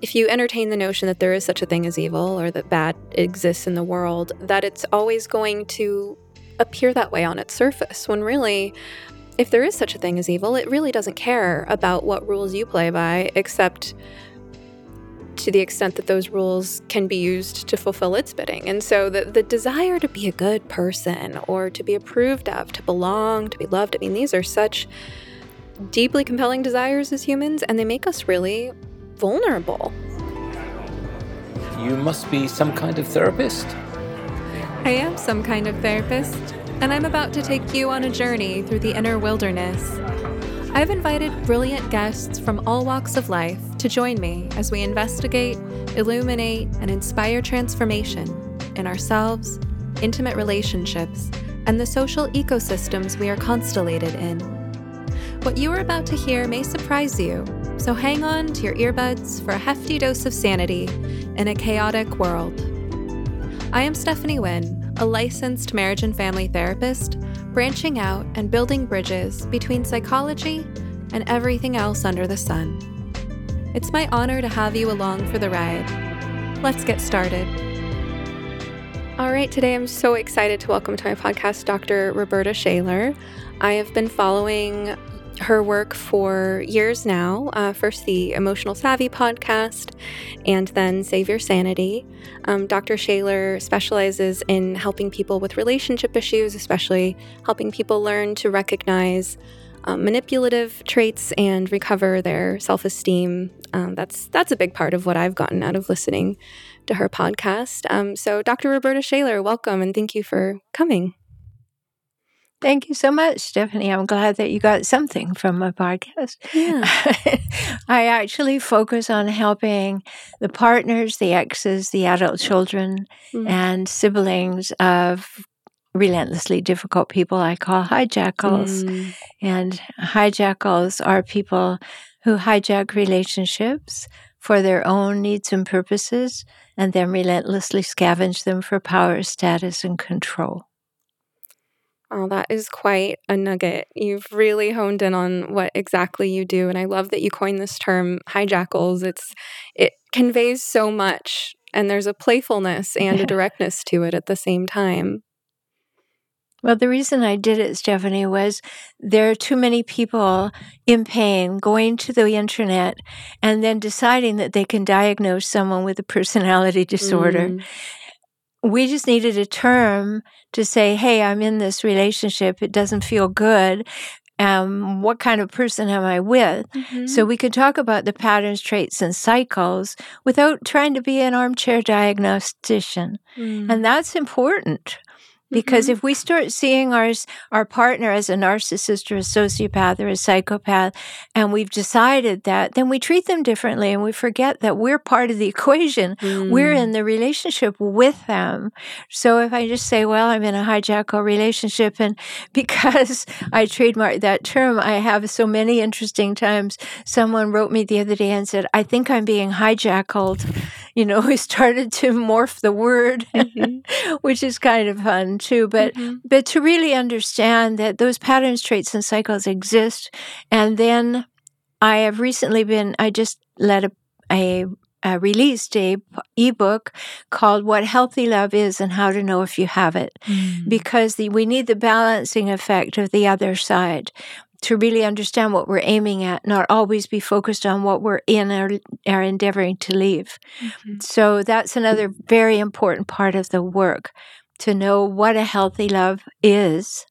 if you entertain the notion that there is such a thing as evil or that bad exists in the world, that it's always going to appear that way on its surface, when really, if there is such a thing as evil, it really doesn't care about what rules you play by, except to the extent that those rules can be used to fulfill its bidding. And so the, the desire to be a good person or to be approved of, to belong, to be loved, I mean, these are such deeply compelling desires as humans, and they make us really vulnerable. You must be some kind of therapist. I am some kind of therapist, and I'm about to take you on a journey through the inner wilderness. I've invited brilliant guests from all walks of life to join me as we investigate, illuminate, and inspire transformation in ourselves, intimate relationships, and the social ecosystems we are constellated in. What you are about to hear may surprise you, so hang on to your earbuds for a hefty dose of sanity in a chaotic world. I am Stephanie Wynn, a licensed marriage and family therapist, branching out and building bridges between psychology and everything else under the sun. It's my honor to have you along for the ride. Let's get started. All right, today I'm so excited to welcome to my podcast Dr. Rhoberta Shaler. I have been following her work for years now. Uh, first, the Emotional Savvy podcast, and then Save Your Sanity. Um, Dr. Shaler specializes in helping people with relationship issues, especially helping people learn to recognize um, manipulative traits and recover their self-esteem. Um, that's that's a big part of what I've gotten out of listening to her podcast. Um, so, Dr. Rhoberta Shaler, welcome and thank you for coming. Thank you so much, Stephanie. I'm glad that you got something from my podcast. Yeah. I actually focus on helping the partners, the exes, the adult children, mm. and siblings of relentlessly difficult people I call hijackals. Mm. And hijackals are people who hijack relationships for their own needs and purposes and then relentlessly scavenge them for power, status, and control. Oh, that is quite a nugget. You've really honed in on what exactly you do. And I love that you coined this term hijackals. It's it conveys so much and there's a playfulness and a directness to it at the same time. Well, the reason I did it, Stephanie, was there are too many people in pain going to the internet and then deciding that they can diagnose someone with a personality disorder. Mm we just needed a term to say, hey, I'm in this relationship. It doesn't feel good. Um, what kind of person am I with? Mm-hmm. So we could talk about the patterns, traits, and cycles without trying to be an armchair diagnostician. Mm. And that's important because mm-hmm. if we start seeing our, our partner as a narcissist or a sociopath or a psychopath, and we've decided that, then we treat them differently and we forget that we're part of the equation. Mm. We're in the relationship with them. So if I just say, well, I'm in a hijackal relationship, and because I trademarked that term, I have so many interesting times. Someone wrote me the other day and said, I think I'm being hijackaled. You know, we started to morph the word, mm-hmm. which is kind of fun too but mm-hmm. but to really understand that those patterns traits and cycles exist and then i have recently been i just led a, a uh, released a ebook called "What Healthy Love Is and How to Know If You Have It," mm. because the, we need the balancing effect of the other side to really understand what we're aiming at, not always be focused on what we're in or are endeavoring to leave. Mm-hmm. So that's another very important part of the work to know what a healthy love is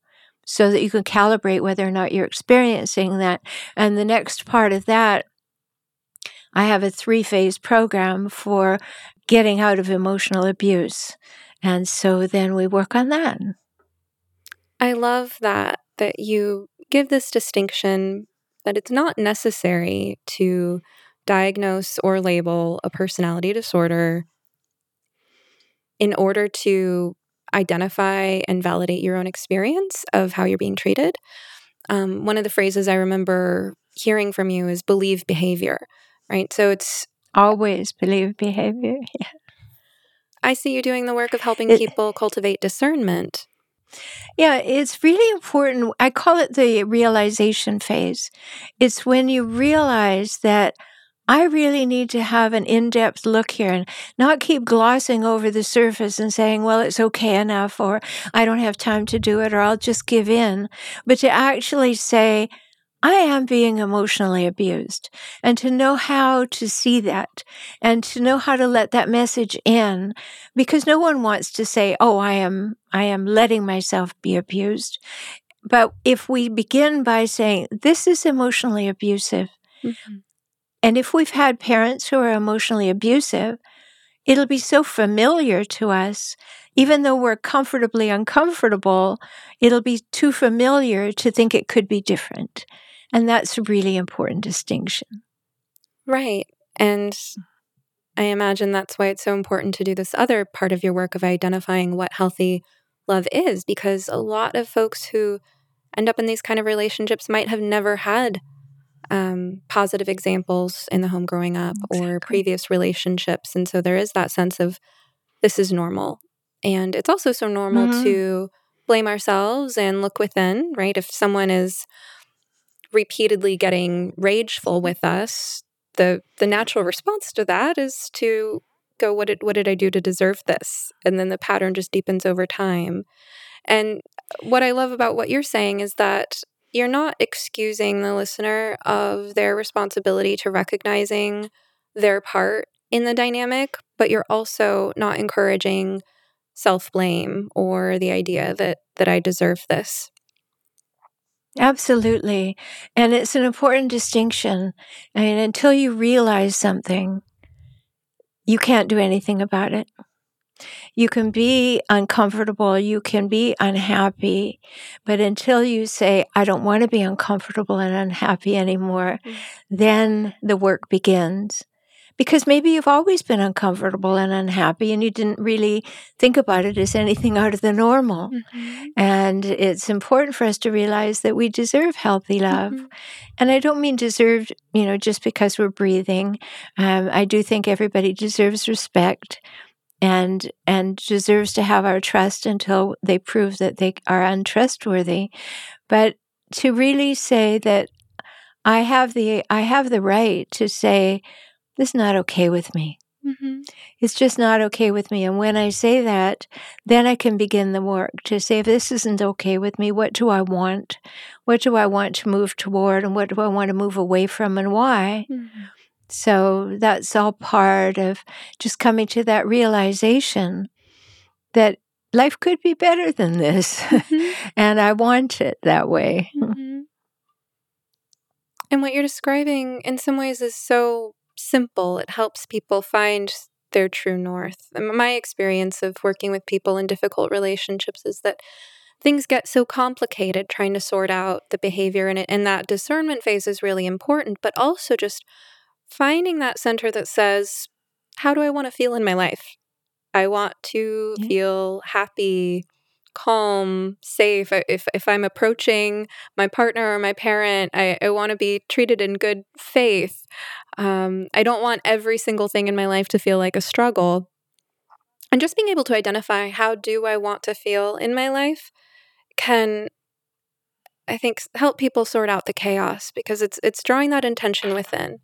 so that you can calibrate whether or not you're experiencing that. And the next part of that, I have a three phase program for getting out of emotional abuse. And so then we work on that. I love that that you give this distinction that it's not necessary to diagnose or label a personality disorder in order to identify and validate your own experience of how you're being treated. Um, one of the phrases I remember hearing from you is believe behavior, right? So it's always believe behavior. Yeah. I see you doing the work of helping it, people cultivate discernment. Yeah, it's really important. I call it the realization phase. It's when you realize that I really need to have an in depth look here and not keep glossing over the surface and saying, well, it's okay enough, or I don't have time to do it, or I'll just give in. But to actually say, I am being emotionally abused, and to know how to see that and to know how to let that message in because no one wants to say, "Oh, I am I am letting myself be abused." But if we begin by saying, "This is emotionally abusive." Mm-hmm. And if we've had parents who are emotionally abusive, it'll be so familiar to us. Even though we're comfortably uncomfortable, it'll be too familiar to think it could be different. And that's a really important distinction. Right. And I imagine that's why it's so important to do this other part of your work of identifying what healthy love is, because a lot of folks who end up in these kind of relationships might have never had um, positive examples in the home growing up exactly. or previous relationships. And so there is that sense of this is normal. And it's also so normal mm-hmm. to blame ourselves and look within, right? If someone is repeatedly getting rageful with us, the the natural response to that is to go, what did what did I do to deserve this? And then the pattern just deepens over time. And what I love about what you're saying is that you're not excusing the listener of their responsibility to recognizing their part in the dynamic, but you're also not encouraging self-blame or the idea that that I deserve this. Absolutely. And it's an important distinction. I mean, until you realize something, you can't do anything about it. You can be uncomfortable, you can be unhappy, but until you say, I don't want to be uncomfortable and unhappy anymore, mm-hmm. then the work begins because maybe you've always been uncomfortable and unhappy and you didn't really think about it as anything out of the normal. Mm-hmm. And it's important for us to realize that we deserve healthy love. Mm-hmm. And I don't mean deserved, you know, just because we're breathing. Um, I do think everybody deserves respect and and deserves to have our trust until they prove that they are untrustworthy but to really say that i have the i have the right to say this is not okay with me. Mm-hmm. It's just not okay with me. And when I say that, then I can begin the work to say, if this isn't okay with me, what do I want? What do I want to move toward? And what do I want to move away from and why? Mm-hmm. So that's all part of just coming to that realization that life could be better than this. Mm-hmm. and I want it that way. Mm-hmm. And what you're describing in some ways is so simple. It helps people find their true north. My experience of working with people in difficult relationships is that things get so complicated trying to sort out the behavior in it. And that discernment phase is really important, but also just finding that center that says, How do I want to feel in my life? I want to yeah. feel happy, calm, safe. If if I'm approaching my partner or my parent, I, I want to be treated in good faith. Um, I don't want every single thing in my life to feel like a struggle. And just being able to identify how do I want to feel in my life can I think help people sort out the chaos because it's it's drawing that intention within.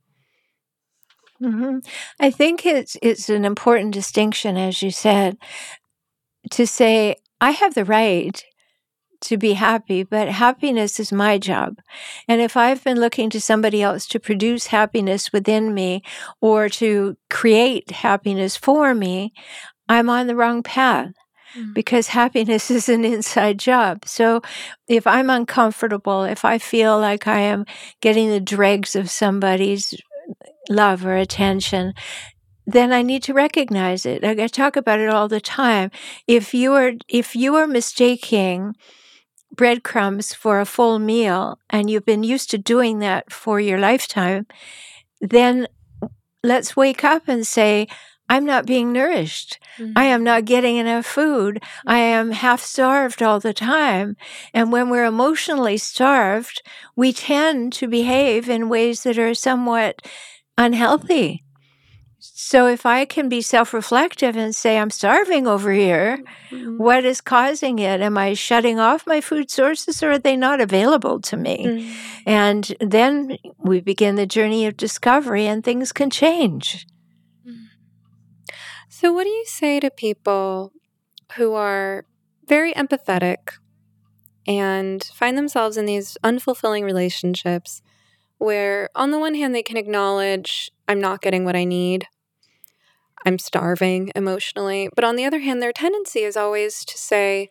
Mm-hmm. I think it's it's an important distinction, as you said, to say I have the right to be happy, but happiness is my job. And if I've been looking to somebody else to produce happiness within me or to create happiness for me, I'm on the wrong path mm. because happiness is an inside job. So if I'm uncomfortable, if I feel like I am getting the dregs of somebody's love or attention, then I need to recognize it. I talk about it all the time. If you are if you are mistaking breadcrumbs for a full meal and you've been used to doing that for your lifetime, then let's wake up and say, I'm not being nourished. Mm-hmm. I am not getting enough food. I am half starved all the time. And when we're emotionally starved, we tend to behave in ways that are somewhat unhealthy. So if I can be self reflective and say, I'm starving over here, mm-hmm. what is causing it? Am I shutting off my food sources or are they not available to me? Mm-hmm. And then we begin the journey of discovery and things can change. So, what do you say to people who are very empathetic and find themselves in these unfulfilling relationships where, on the one hand, they can acknowledge, I'm not getting what I need, I'm starving emotionally. But on the other hand, their tendency is always to say,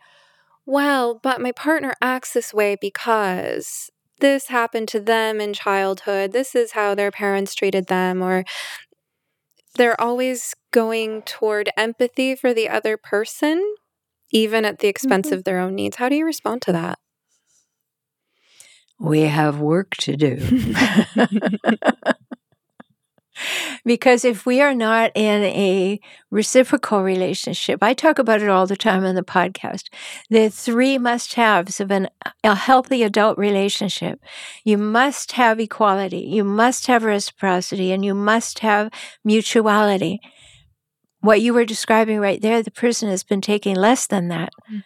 well, but my partner acts this way because this happened to them in childhood. This is how their parents treated them. Or they're always going toward empathy for the other person even at the expense mm-hmm. of their own needs. How do you respond to that? We have work to do. because if we are not in a reciprocal relationship, I talk about it all the time on the podcast. The three must haves of an, a healthy adult relationship you must have equality, you must have reciprocity, and you must have mutuality what you were describing right there, the person has been taking less than that mm.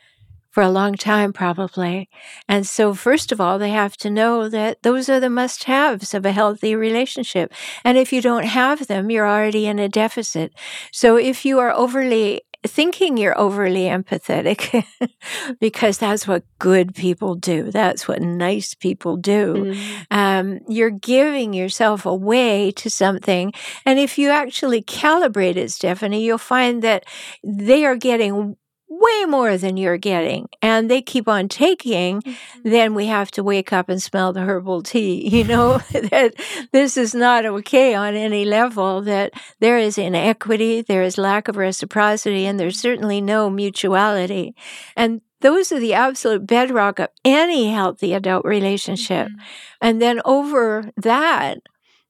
For a long time, probably. And so, first of all, they have to know that those are the must haves of a healthy relationship. And if you don't have them, you're already in a deficit. So, if you are overly thinking you're overly empathetic because that's what good people do. That's what nice people do. Mm-hmm. Um, you're giving yourself away to something. And if you actually calibrate it, Stephanie, you'll find that they are getting way more than you're getting and they keep on taking mm-hmm. then we have to wake up and smell the herbal tea you know that this is not okay on any level that there is inequity there is lack of reciprocity and there's certainly no mutuality and those are the absolute bedrock of any healthy adult relationship mm-hmm. and then over that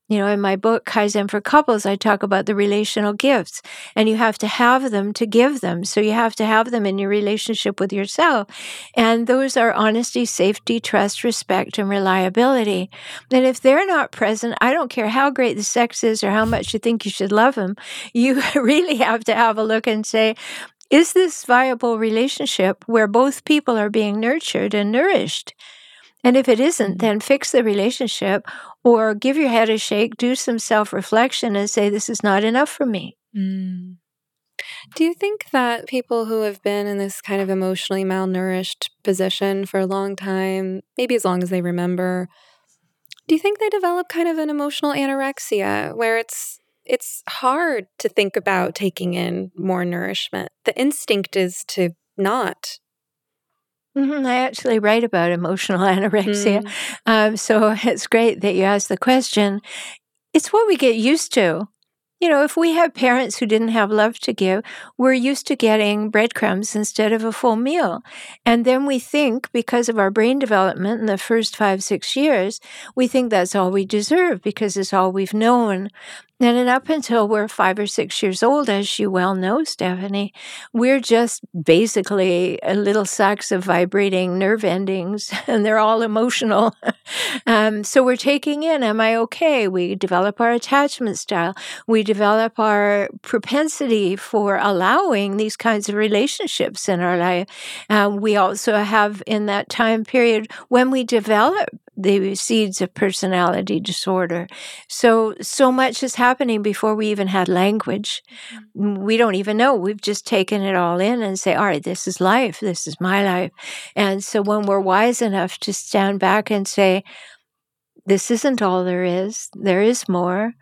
you know, in my book, Kaizen for Couples, I talk about the relational gifts, and you have to have them to give them. So you have to have them in your relationship with yourself. And those are honesty, safety, trust, respect, and reliability. And if they're not present, I don't care how great the sex is or how much you think you should love them, you really have to have a look and say, is this viable relationship where both people are being nurtured and nourished? And if it isn't, then fix the relationship or give your head a shake, do some self reflection, and say, This is not enough for me. Mm. Do you think that people who have been in this kind of emotionally malnourished position for a long time, maybe as long as they remember, do you think they develop kind of an emotional anorexia where it's it's hard to think about taking in more nourishment? The instinct is to not Mm-hmm. I actually write about emotional anorexia. Mm. Um, so it's great that you asked the question. It's what we get used to. You know, if we have parents who didn't have love to give, we're used to getting breadcrumbs instead of a full meal. And then we think, because of our brain development in the first five, six years, we think that's all we deserve because it's all we've known. And up until we're five or six years old, as you well know, Stephanie, we're just basically little sacks of vibrating nerve endings, and they're all emotional. um, so we're taking in, am I okay? We develop our attachment style. We develop our propensity for allowing these kinds of relationships in our life. Um, we also have in that time period when we develop the seeds of personality disorder. So, so much is happening before we even had language. Mm-hmm. We don't even know. We've just taken it all in and say, all right, this is life. This is my life. And so when we're wise enough to stand back and say, this isn't all there is, there is more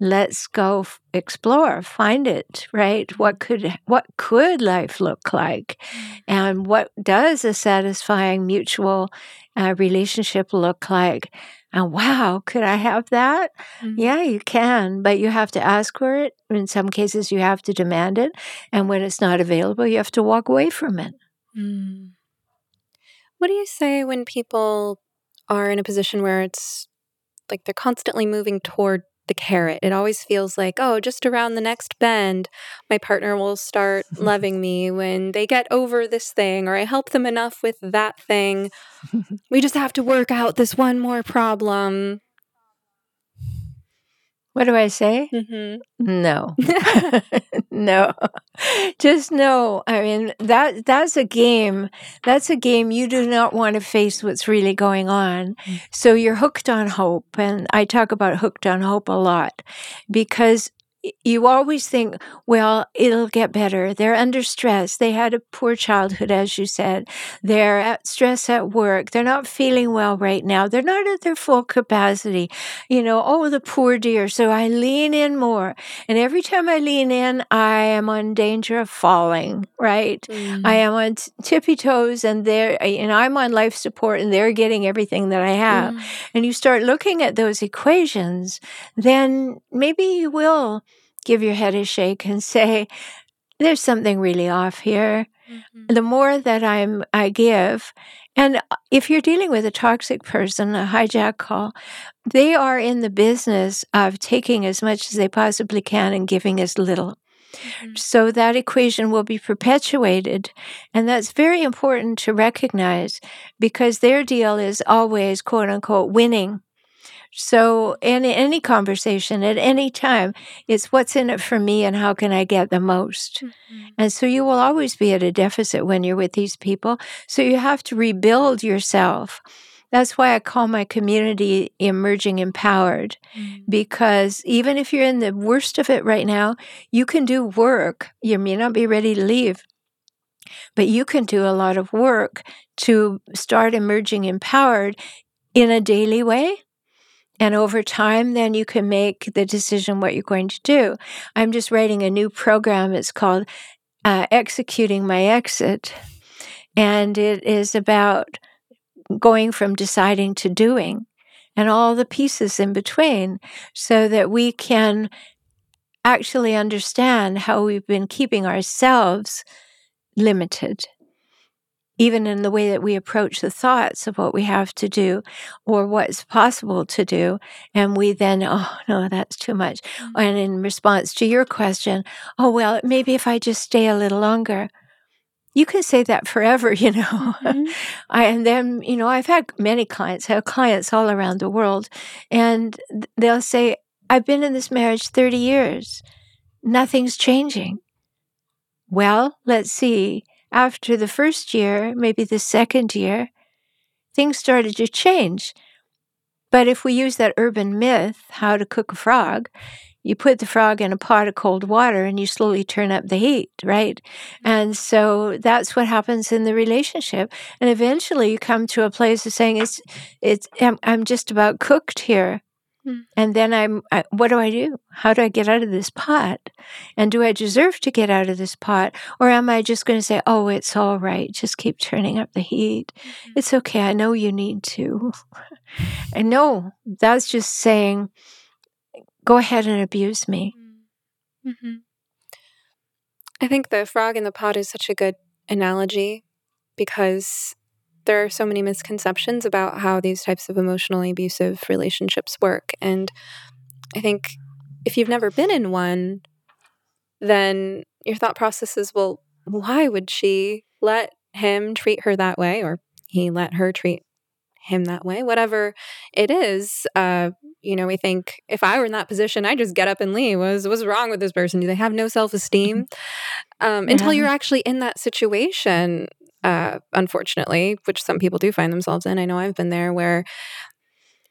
let's go f- explore find it right what could what could life look like mm. and what does a satisfying mutual uh, relationship look like and wow could i have that mm-hmm. yeah you can but you have to ask for it in some cases you have to demand it and when it's not available you have to walk away from it mm. what do you say when people are in a position where it's like they're constantly moving toward the carrot. It always feels like, oh, just around the next bend, my partner will start loving me when they get over this thing, or I help them enough with that thing. we just have to work out this one more problem. What do I say? Mm-hmm. No, no, just no. I mean that that's a game. That's a game you do not want to face what's really going on. Mm. So you're hooked on hope, and I talk about hooked on hope a lot because you always think, well, it'll get better. They're under stress. They had a poor childhood, as you said. They're at stress at work. They're not feeling well right now. They're not at their full capacity. You know, oh, the poor dear. So I lean in more. And every time I lean in, I am on danger of falling, right? Mm. I am on tippy toes and they're, and I'm on life support and they're getting everything that I have. Mm. And you start looking at those equations, then maybe you will give your head a shake and say, there's something really off here. Mhm. The more that I'm I give, and uh, if you're dealing with a toxic person, a hijackal, they are in the business of taking as much as they possibly can and giving as little. Mhm. So that equation will be perpetuated. And that's very important to recognize because their deal is always, quote unquote, winning. So, in any conversation at any time, it's what's in it for me and how can I get the most. Mhm. And so, you will always be at a deficit when you're with these people. So, you have to rebuild yourself. That's why I call my community emerging empowered Mm. because even if you're in the worst of it right now, you can do work. You may not be ready to leave, but you can do a lot of work to start emerging empowered in a daily way. And over time, then you can make the decision what you're going to do. I'm just writing a new program. It's called uh, Executing My Exit. And it is about going from deciding to doing and all the pieces in between so that we can actually understand how we've been keeping ourselves limited, even in the way that we approach the thoughts of what we have to do or what's possible to do. And we then, oh, no, that's too much. Mm. And in response to your question, oh, well, maybe if I just stay a little longer. You can say that forever, you know. Mhm. I, and then, you know, I've had many clients, I have clients all around the world, and they'll say, I've been in this marriage 30 years. Nothing's changing. Well, let's see. After the first year, maybe the second year, things started to change. But if we use that urban myth, how to cook a frog, you put the frog in a pot of cold water and you slowly turn up the heat, right? Mm-hmm. And so that's what happens in the relationship. And eventually you come to a place of saying, it's, it's, I'm, I'm just about cooked here. Hmm. And then I'm, I, what do I do? How do I get out of this pot? And do I deserve to get out of this pot? Or am I just going to say, oh, it's all right. Just keep turning up the heat. It's okay. I know you need to. and no, that's just saying, go ahead and abuse me. Mm-hmm. I think the frog in the pot is such a good analogy because there are so many misconceptions about how these types of emotionally abusive relationships work. And I think if you've never been in one, then your thought process is well, why would she let him treat her that way or he let her treat him that way? Whatever it is, uh, you know, we think if I were in that position, I just get up and leave. What's what's wrong with this person? Do they have no self esteem? Um, Until you're actually in that situation, uh, unfortunately, which some people do find themselves in. I know I've been there where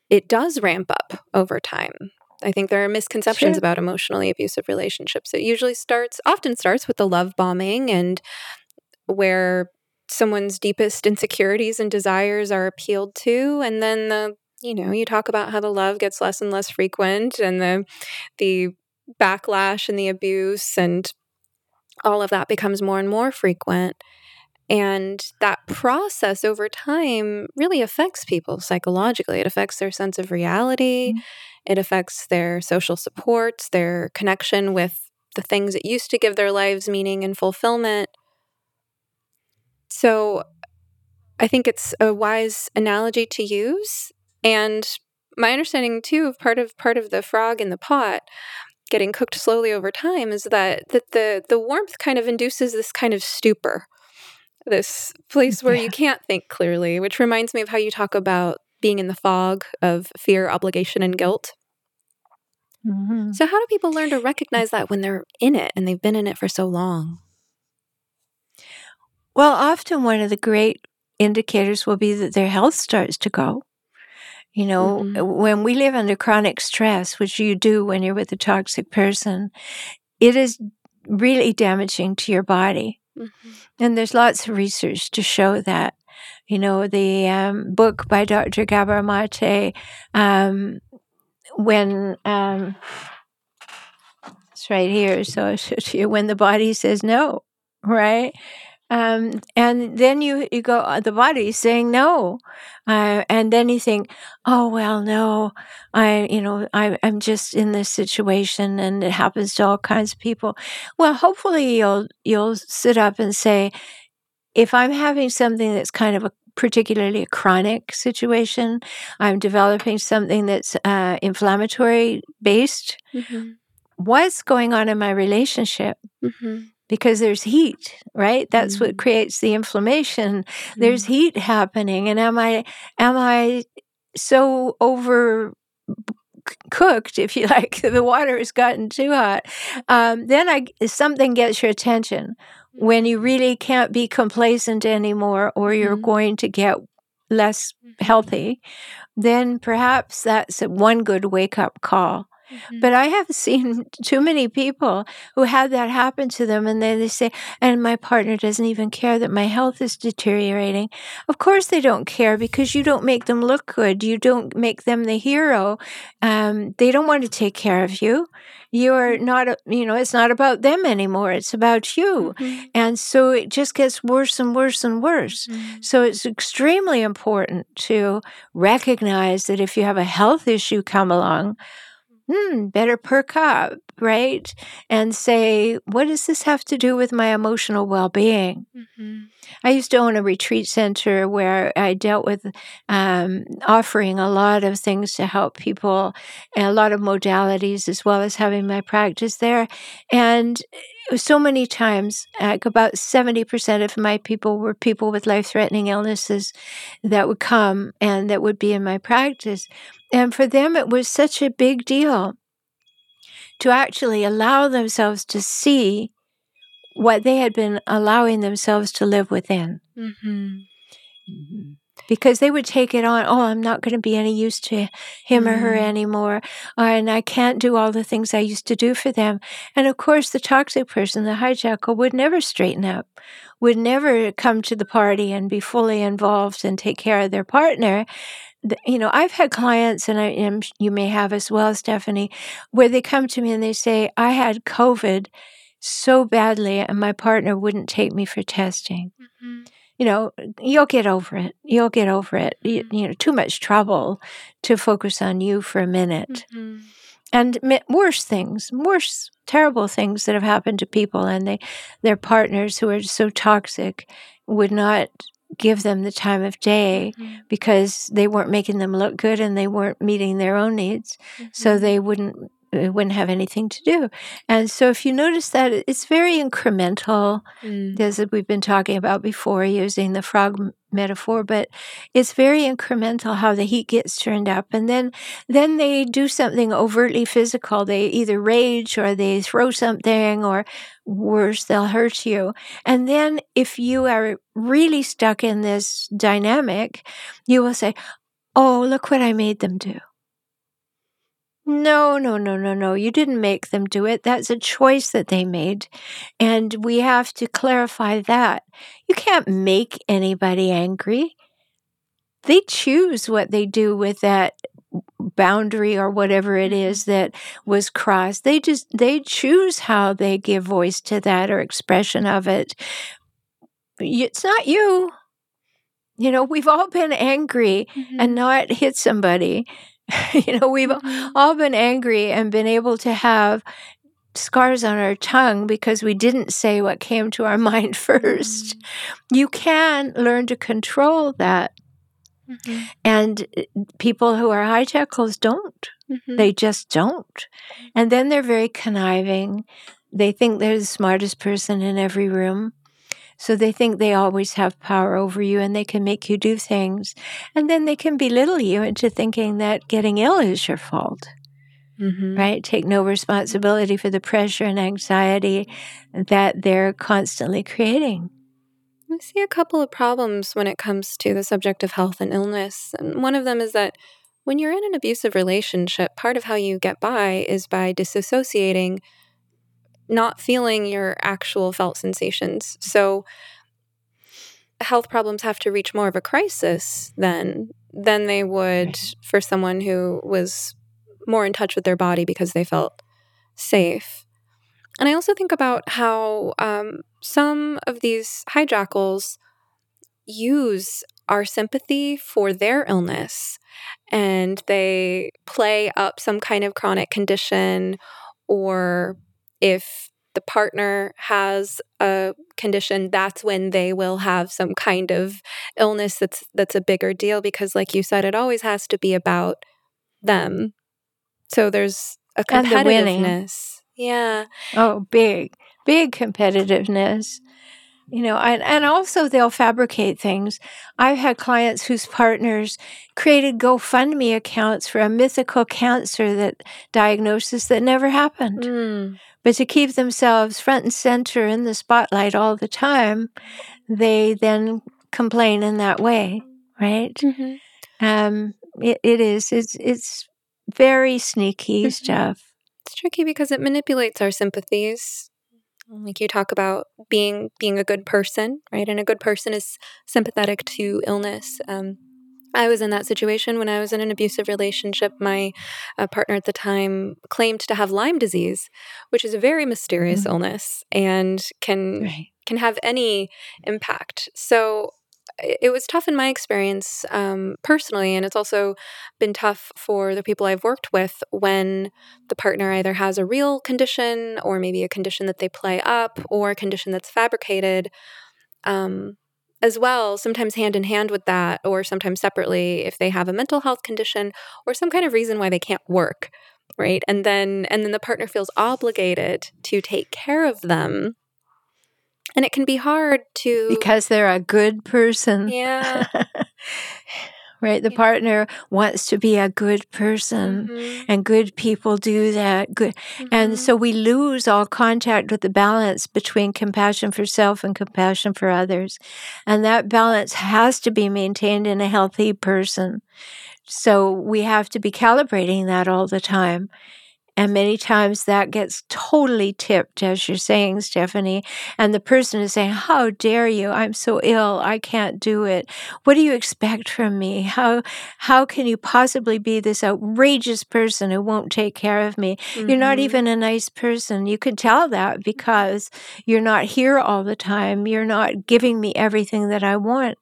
it does ramp up over time. I think there are misconceptions Sure. about emotionally abusive relationships. It usually starts, often starts with the love bombing and where someone's deepest insecurities and desires are appealed to and then the you know you talk about how the love gets less and less frequent and the the backlash and the abuse and all of that becomes more and more frequent and that process over time really affects people psychologically it affects their sense of reality Mhm. it affects their social supports their connection with the things that used to give their lives meaning and fulfillment so I think it's a wise analogy to use. And my understanding too of part of part of the frog in the pot getting cooked slowly over time is that that the the warmth kind of induces this kind of stupor. This place where Yeah. you can't think clearly, which reminds me of how you talk about being in the fog of fear, obligation, and guilt. Mm-hmm. So, how do people learn to recognize that when they're in it and they've been in it for so long? Well, often one of the great indicators will be that their health starts to go. You know, Mhm. when we live under chronic stress, which you do when you're with a toxic person, it is really damaging to your body. And there's lots of research to show that. You know, the um, book by Dr. Gabor Maté, um, when um, it's right here, so I'll show it to you, when the body says no, right? Um, and then you, you go, uh, the body's saying no. Uh, and then you think, oh, well, no, I, you know, I, I'm just in this situation and it happens to all kinds of people. Well, hopefully you'll, you'll sit up and say, if I'm having something that's kind of a particularly a chronic situation, I'm developing something that's uh, inflammatory based. Mm-hmm. What's going on in my relationship? Mm-hmm. Because there's heat, right? That's Mm. what creates the inflammation. There's heat happening, and am I am I so over cooked, if you like, the water has gotten too hot? Um, then I something gets your attention when you really can't be complacent anymore, or you're Mhm. going to get less healthy. Then perhaps that's one good wake up call. Mm-hmm. But I have seen too many people who had that happen to them, and then they say, and my partner doesn't even care that my health is deteriorating. Of course, they don't care because you don't make them look good. You don't make them the hero. Um, they don't want to take care of you. You're not, you know, it's not about them anymore. It's about you. Mm-hmm. And so it just gets worse and worse and worse. So it's extremely important to recognize that if you have a health issue come along, hmm, better perk up, right? And say, what does this have to do with my emotional well being? Mm-hmm. I used to own a retreat center where I dealt with um, offering a lot of things to help people and a lot of modalities, as well as having my practice there. And so many times, like about 70% of my people were people with life threatening illnesses that would come and that would be in my practice. And for them, it was such a big deal to actually allow themselves to see what they had been allowing themselves to live within. Mm-hmm. Because they would take it on, oh, I'm not going to be any use to him or her Mm. anymore. And I can't do all the things I used to do for them. And of course, the toxic person, the hijackal, would never straighten up, would never come to the party and be fully involved and take care of their partner. You know, I've had clients, and I am, you may have as well, Stephanie, where they come to me and they say, I had COVID so badly, and my partner wouldn't take me for testing you know, you'll get over it. You'll get over it. You, mm-hmm. you know, too much trouble to focus on you for a minute. Mm-hmm. And mi- worse things, worse, terrible things that have happened to people, and they, their partners who are so toxic would not give them the time of day mm-hmm. because they weren't making them look good and they weren't meeting their own needs. So mm-hmm. they wouldn't uh, wouldn't have anything to do. And so if you notice that it's very incremental Mm. as we've been talking about before, using the frog metaphor, but it's very incremental how the heat gets turned up, and then then they do something overtly physical. They either rage or they throw something, or worse, they'll hurt you. And then if you are really stuck in this dynamic, you will say, "Oh, look what I made them do." No, no, no, no, no. You didn't make them do it. That's a choice that they made. And we have to clarify that. You can't make anybody angry. They choose what they do with that boundary or whatever it mm-hmm. is that was crossed. They just they choose how they give voice to that or expression of it. It's not you. You know, we've all been angry mm-hmm. and not hit somebody. you know, we've Mhm. all been angry and been able to have scars on our tongue because we didn't say what came to our mind first. You can learn to control that. Mhm. And uh, people who are high hijackals don't. Mhm. They just don't. And then they're very conniving. They think they're the smartest person in every room. So they think they always have power over you and they can make you do things. And then they can belittle you into thinking that getting ill is your fault. mm-hmm. right? Take no responsibility for the pressure and anxiety that they're constantly creating. I see a couple of problems when it comes to the subject of health and illness. And one of them is that when you're in an abusive relationship, part of how you get by is by disassociating, not feeling your actual felt sensations. So health problems have to reach more of a crisis then than they would for someone who was more in touch with their body because they felt safe. And I also think about how um, some of these hijackals use our sympathy for their illness and they play up some kind of chronic condition or if the partner has a condition that's when they will have some kind of illness that's that's a bigger deal because like you said it always has to be about them. So there's a competitiveness. Yeah. Oh big big competitiveness. You know and, and also they'll fabricate things. I've had clients whose partners created gofundme accounts for a mythical cancer that diagnosis that never happened. Mm. But to keep themselves front and center in the spotlight all the time they then complain in that way right? Mm-hmm. um, it, it is it's it's very sneaky mm-hmm. stuff. It's tricky because it manipulates our sympathies. Like you talk about being being a good person right? And a good person is sympathetic to illness. Um, I was in that situation when I was in an abusive relationship. My uh, partner at the time claimed to have Lyme disease, which is a very mysterious mm-hmm. illness and can right. can have any impact. So it was tough in my experience um, personally, and it's also been tough for the people I've worked with when the partner either has a real condition or maybe a condition that they play up or a condition that's fabricated. Um, as well, sometimes hand in hand with that, or sometimes separately, if they have a mental health condition or some kind of reason why they can't work, right? And then and then the partner feels obligated to take care of them and it can be hard to because they're a good person. Yeah. right the yeah. partner wants to be a good person mm-hmm. and good people do that good mm-hmm. and so we lose all contact with the balance between compassion for self and compassion for others and that balance has to be maintained in a healthy person so we have to be calibrating that all the time and many times that gets totally tipped, as you're saying, Stephanie. And the person is saying, How dare you? I'm so ill. I can't do it. What do you expect from me? How, how can you possibly be this outrageous person who won't take care of me? Mm-hmm. You're not mm-hmm. even a nice person. You can tell that because you're not here all the time. You're not giving me everything that I want.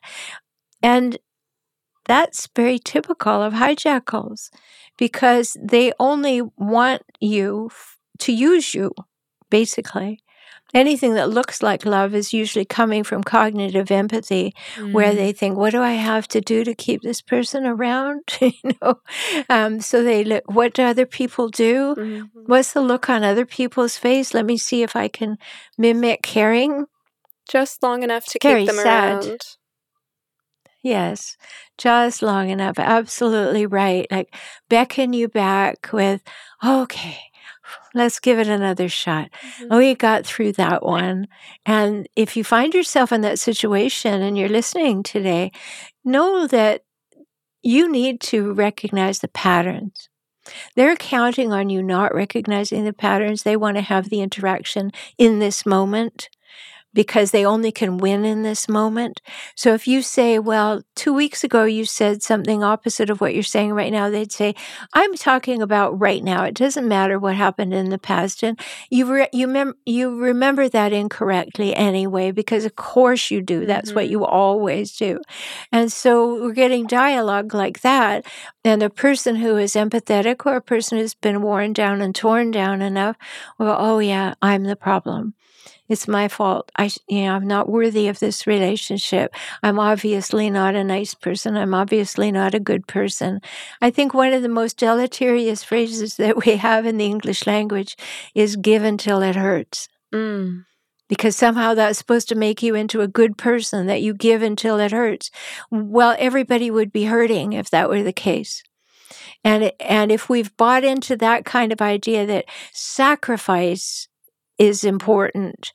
And that's very typical of hijackals because they only want you to use you, basically. Anything that looks like love is usually coming from cognitive empathy, mm. where they think, "What do I have to do to keep this person around?" you know, um, so they look. What do other people do? Mm-hmm. What's the look on other people's face? Let me see if I can mimic caring. Just long enough to Very keep them sad. around. Yes, just long enough. Absolutely right. Like beckon you back with, okay, let's give it another shot. Mm-hmm. We got through that one. And if you find yourself in that situation and you're listening today, know that you need to recognize the patterns. They're counting on you not recognizing the patterns. They want to have the interaction in this moment because they only can win in this moment. So if you say, well, two weeks ago you said something opposite of what you're saying right now, they'd say, I'm talking about right now. It doesn't matter what happened in the past. And you, re- you, mem- you remember that incorrectly anyway, because of course you do. That's mm-hmm. what you always do. And so we're getting dialogue like that. And a person who is empathetic or a person who's been worn down and torn down enough, well, oh yeah, I'm the problem. It's my fault. I, you know, I'm not worthy of this relationship. I'm obviously not a nice person. I'm obviously not a good person. I think one of the most deleterious phrases that we have in the English language is give until it hurts. Mm. Because somehow that's supposed to make you into a good person, that you give until it hurts. Well, everybody would be hurting if that were the case. And, and if we've bought into that kind of idea that sacrifice is important,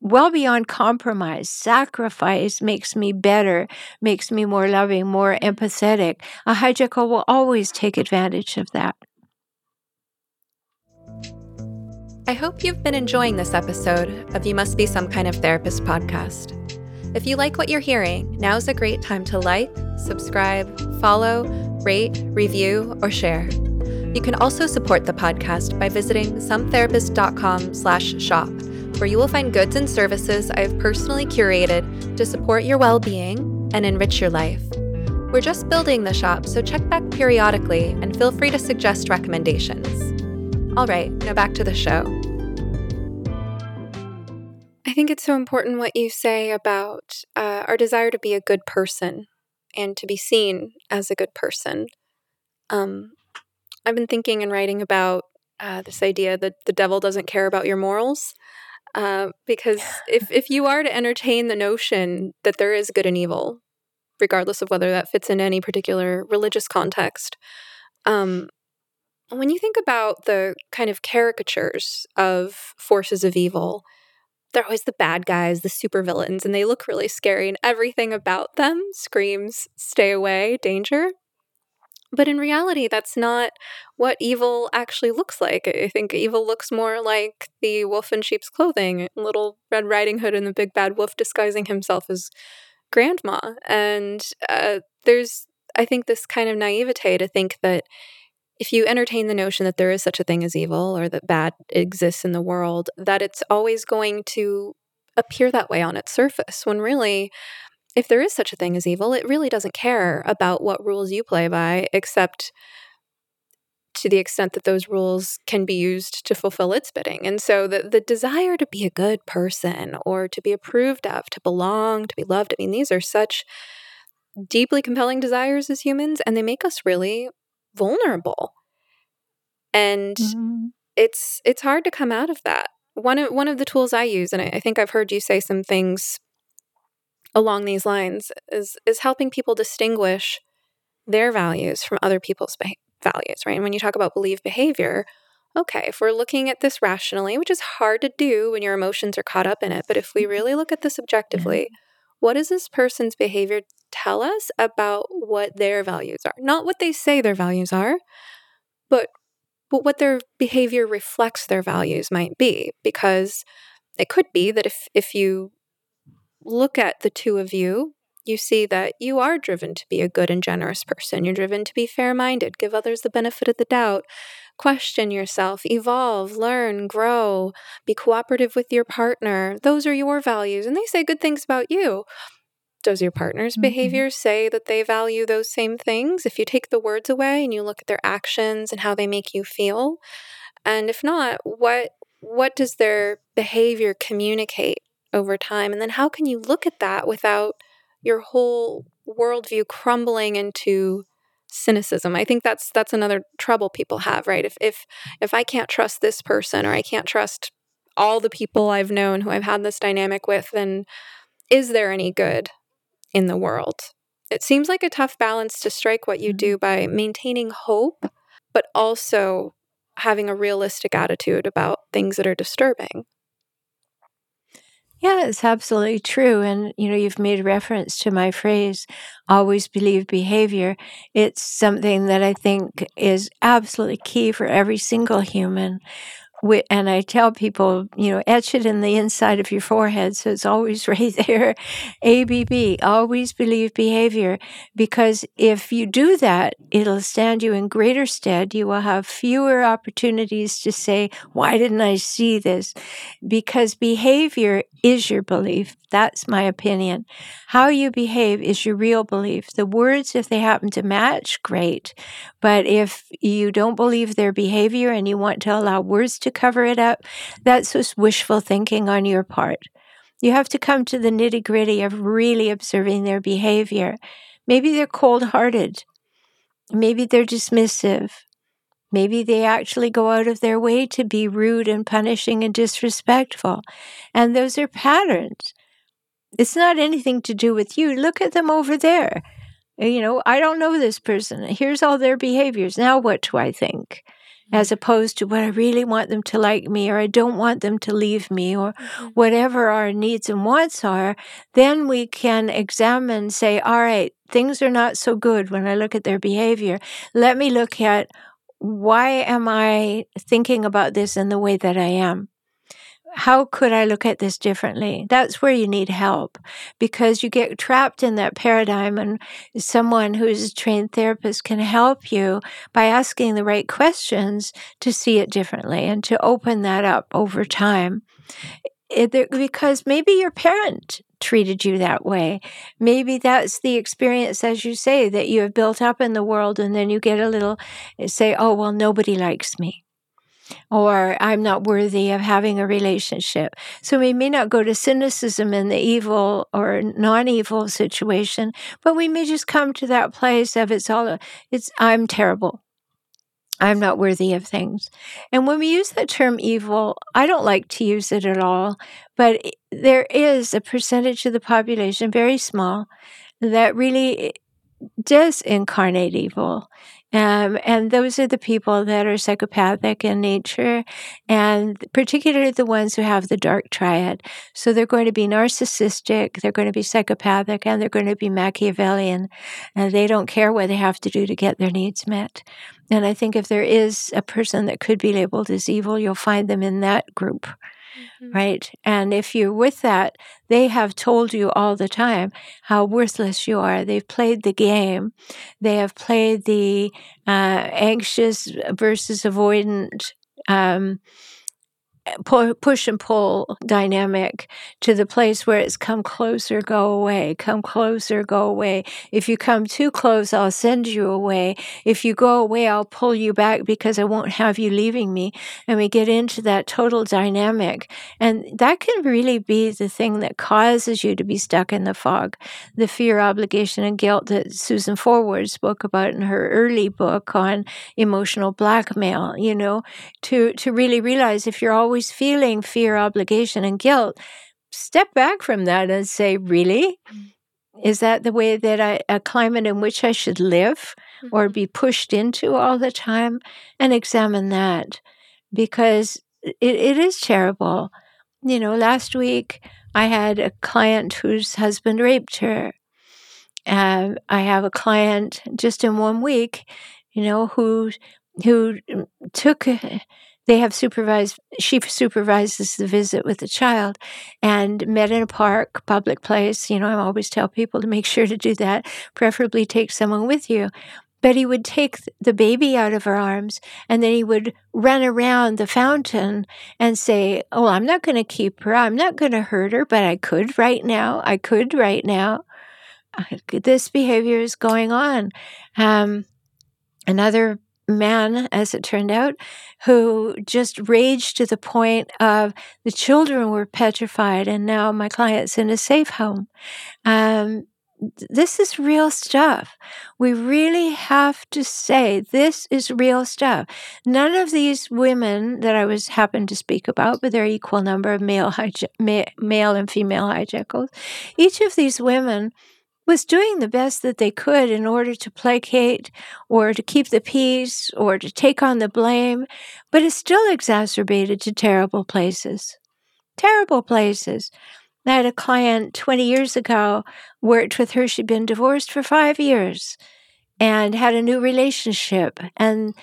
well beyond compromise. Sacrifice makes me better, makes me more loving, more empathetic. A hijackal will always take advantage of that. I hope you've been enjoying this episode of You Must Be Some Kind of Therapist podcast. If you like what you're hearing, now's a great time to like, subscribe, follow, rate, review, or share. You can also support the podcast by visiting sometherapist.com slash shop, where you will find goods and services I have personally curated to support your well-being and enrich your life. We're just building the shop, so check back periodically and feel free to suggest recommendations. All right, now back to the show. I think it's so important what you say about uh, our desire to be a good person and to be seen as a good person. Um, I've been thinking and writing about uh, this idea that the devil doesn't care about your morals. Uh, because if, if you are to entertain the notion that there is good and evil, regardless of whether that fits in any particular religious context, um, when you think about the kind of caricatures of forces of evil, they're always the bad guys, the supervillains, and they look really scary, and everything about them screams stay away, danger. But in reality, that's not what evil actually looks like. I think evil looks more like the wolf in sheep's clothing, little Red Riding Hood and the big bad wolf disguising himself as grandma. And uh, there's, I think, this kind of naivete to think that if you entertain the notion that there is such a thing as evil or that bad exists in the world, that it's always going to appear that way on its surface, when really, if there is such a thing as evil, it really doesn't care about what rules you play by, except to the extent that those rules can be used to fulfill its bidding. And so the, the desire to be a good person or to be approved of, to belong, to be loved, I mean, these are such deeply compelling desires as humans, and they make us really vulnerable and mm-hmm. it's it's hard to come out of that one of one of the tools i use and I, I think i've heard you say some things along these lines is is helping people distinguish their values from other people's be- values right and when you talk about believe behavior okay if we're looking at this rationally which is hard to do when your emotions are caught up in it but if we mm-hmm. really look at this objectively what does this person's behavior tell us about what their values are? Not what they say their values are, but but what their behavior reflects their values might be because it could be that if if you look at the two of you you see that you are driven to be a good and generous person. You're driven to be fair minded, give others the benefit of the doubt, question yourself, evolve, learn, grow, be cooperative with your partner. Those are your values, and they say good things about you. Does your partner's mm-hmm. behavior say that they value those same things? If you take the words away and you look at their actions and how they make you feel, and if not, what what does their behavior communicate over time? And then how can you look at that without your whole worldview crumbling into cynicism. I think that's that's another trouble people have, right? If if if I can't trust this person or I can't trust all the people I've known who I've had this dynamic with, then is there any good in the world? It seems like a tough balance to strike what you mm-hmm. do by maintaining hope, but also having a realistic attitude about things that are disturbing. Yeah, it's absolutely true. And, you know, you've made reference to my phrase, always believe behavior. It's something that I think is absolutely key for every single human we, and I tell people, you know, etch it in the inside of your forehead so it's always right there. ABB, always believe behavior. Because if you do that, it'll stand you in greater stead. You will have fewer opportunities to say, why didn't I see this? Because behavior is your belief. That's my opinion. How you behave is your real belief. The words, if they happen to match, great. But if you don't believe their behavior and you want to allow words to cover it up, that's just wishful thinking on your part. You have to come to the nitty gritty of really observing their behavior. Maybe they're cold hearted. Maybe they're dismissive. Maybe they actually go out of their way to be rude and punishing and disrespectful. And those are patterns. It's not anything to do with you. Look at them over there. You know, I don't know this person. Here's all their behaviors. Now, what do I think? As opposed to what I really want them to like me, or I don't want them to leave me, or Mm-hmm. whatever our needs and wants are, then we can examine, say, all right, things are not so good when I look at their behavior. Let me look at why am I thinking about this in the way that I am? How could I look at this differently? That's where you need help because you get trapped in that paradigm, and someone who's a trained therapist can help you by asking the right questions to see it differently and to open that up over time. Eh, it, because maybe your parent treated you that way. Maybe that's the experience, as you say, that you have built up in the world, and then you get a little eh, say, oh, well, nobody likes me. Or I'm not worthy of having a relationship. So we may not go to cynicism in the evil or non evil situation, but we may just come to that place of it's all, it's, I'm terrible. I'm not worthy of things. And when we use that term evil, I don't like to use it at all, but there is a percentage of the population, very small, that really does incarnate evil. Um, and those are the people that are psychopathic in nature, and particularly the ones who have the dark triad. So they're going to be narcissistic, they're going to be psychopathic, and they're going to be Machiavellian. And they don't care what they have to do to get their needs met. And I think if there is a person that could be labeled as evil, you'll find them in that group Mhm. right? And if you're with that, they have told you all the time how worthless you are. They've played the game. They have played the uh, anxious versus avoidant. Um, push and pull dynamic to the place where it's come closer, go away, come closer, go away. If you come too close, I'll send you away. If you go away, I'll pull you back because I won't have you leaving me. And we get into that total dynamic. And that can really be the thing that causes you to be stuck in the fog. The fear, obligation, and guilt that Susan Forward spoke about in her early book on emotional blackmail, you know, to, to really realize if you're always feeling fear, obligation, and guilt, step back from that and say, really? Is that the way that I, a climate in which I should live or Mhm. be pushed into all the time? And examine that because it, it is terrible. You know, last week I had a client whose husband raped her. Um, I have a client just in one week, you know, who who took. They have supervised. She supervises the visit with the child, and met in a park, public place. You know, I always tell people to make sure to do that. Preferably take someone with you. But he would take the baby out of her arms, and then he would run around the fountain and say, "Oh, I'm not going to keep her. I'm not going to hurt her, but I could right now. I could right now." this behavior is going on. Um, another man, as it turned out, who just raged to the point of the children were petrified, and now my client's in a safe home. Um, this is real stuff. We really have to say this is real stuff. None of these women that I was happened to speak about, but there are equal number of male male and female hijackals. Each of these women was doing the best that they could in order to placate or to keep the peace or to take on the blame, but it's still exacerbated to terrible places. Terrible places. I had a client 20 years ago, worked with her. She'd been divorced for five years and had a new relationship. And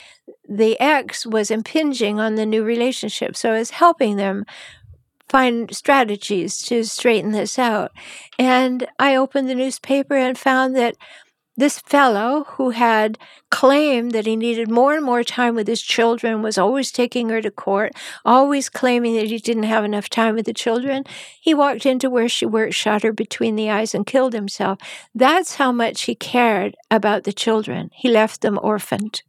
the ex was impinging on the new relationship. So I was helping them find strategies to straighten this out. And I opened the newspaper and found that this fellow who had claimed that he needed more and more time with his children was always taking her to court, always claiming that he didn't have enough time with the children. He walked into where she worked, shot her between the eyes, and killed himself. That's how much he cared about the children. He left them orphaned.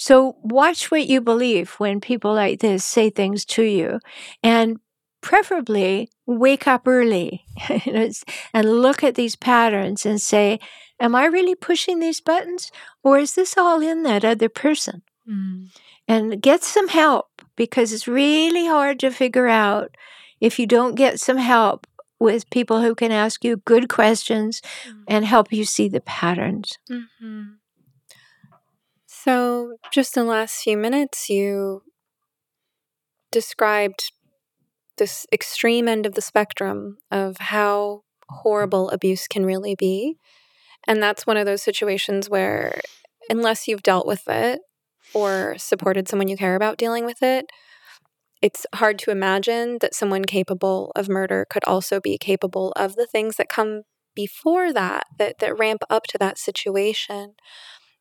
So watch what you believe when people like this say things to you and preferably wake up early you know, and look at these patterns and say, Am I really pushing these buttons or is this all in that other person? Mm. And get some help because it's really hard to figure out if you don't get some help with people who can ask you good questions Mm. and help you see the patterns. hmm So, just in the last few minutes, you described this extreme end of the spectrum of how horrible abuse can really be. And that's one of those situations where, unless you've dealt with it or supported someone you care about dealing with it, it's hard to imagine that someone capable of murder could also be capable of the things that come before that, that, that ramp up to that situation.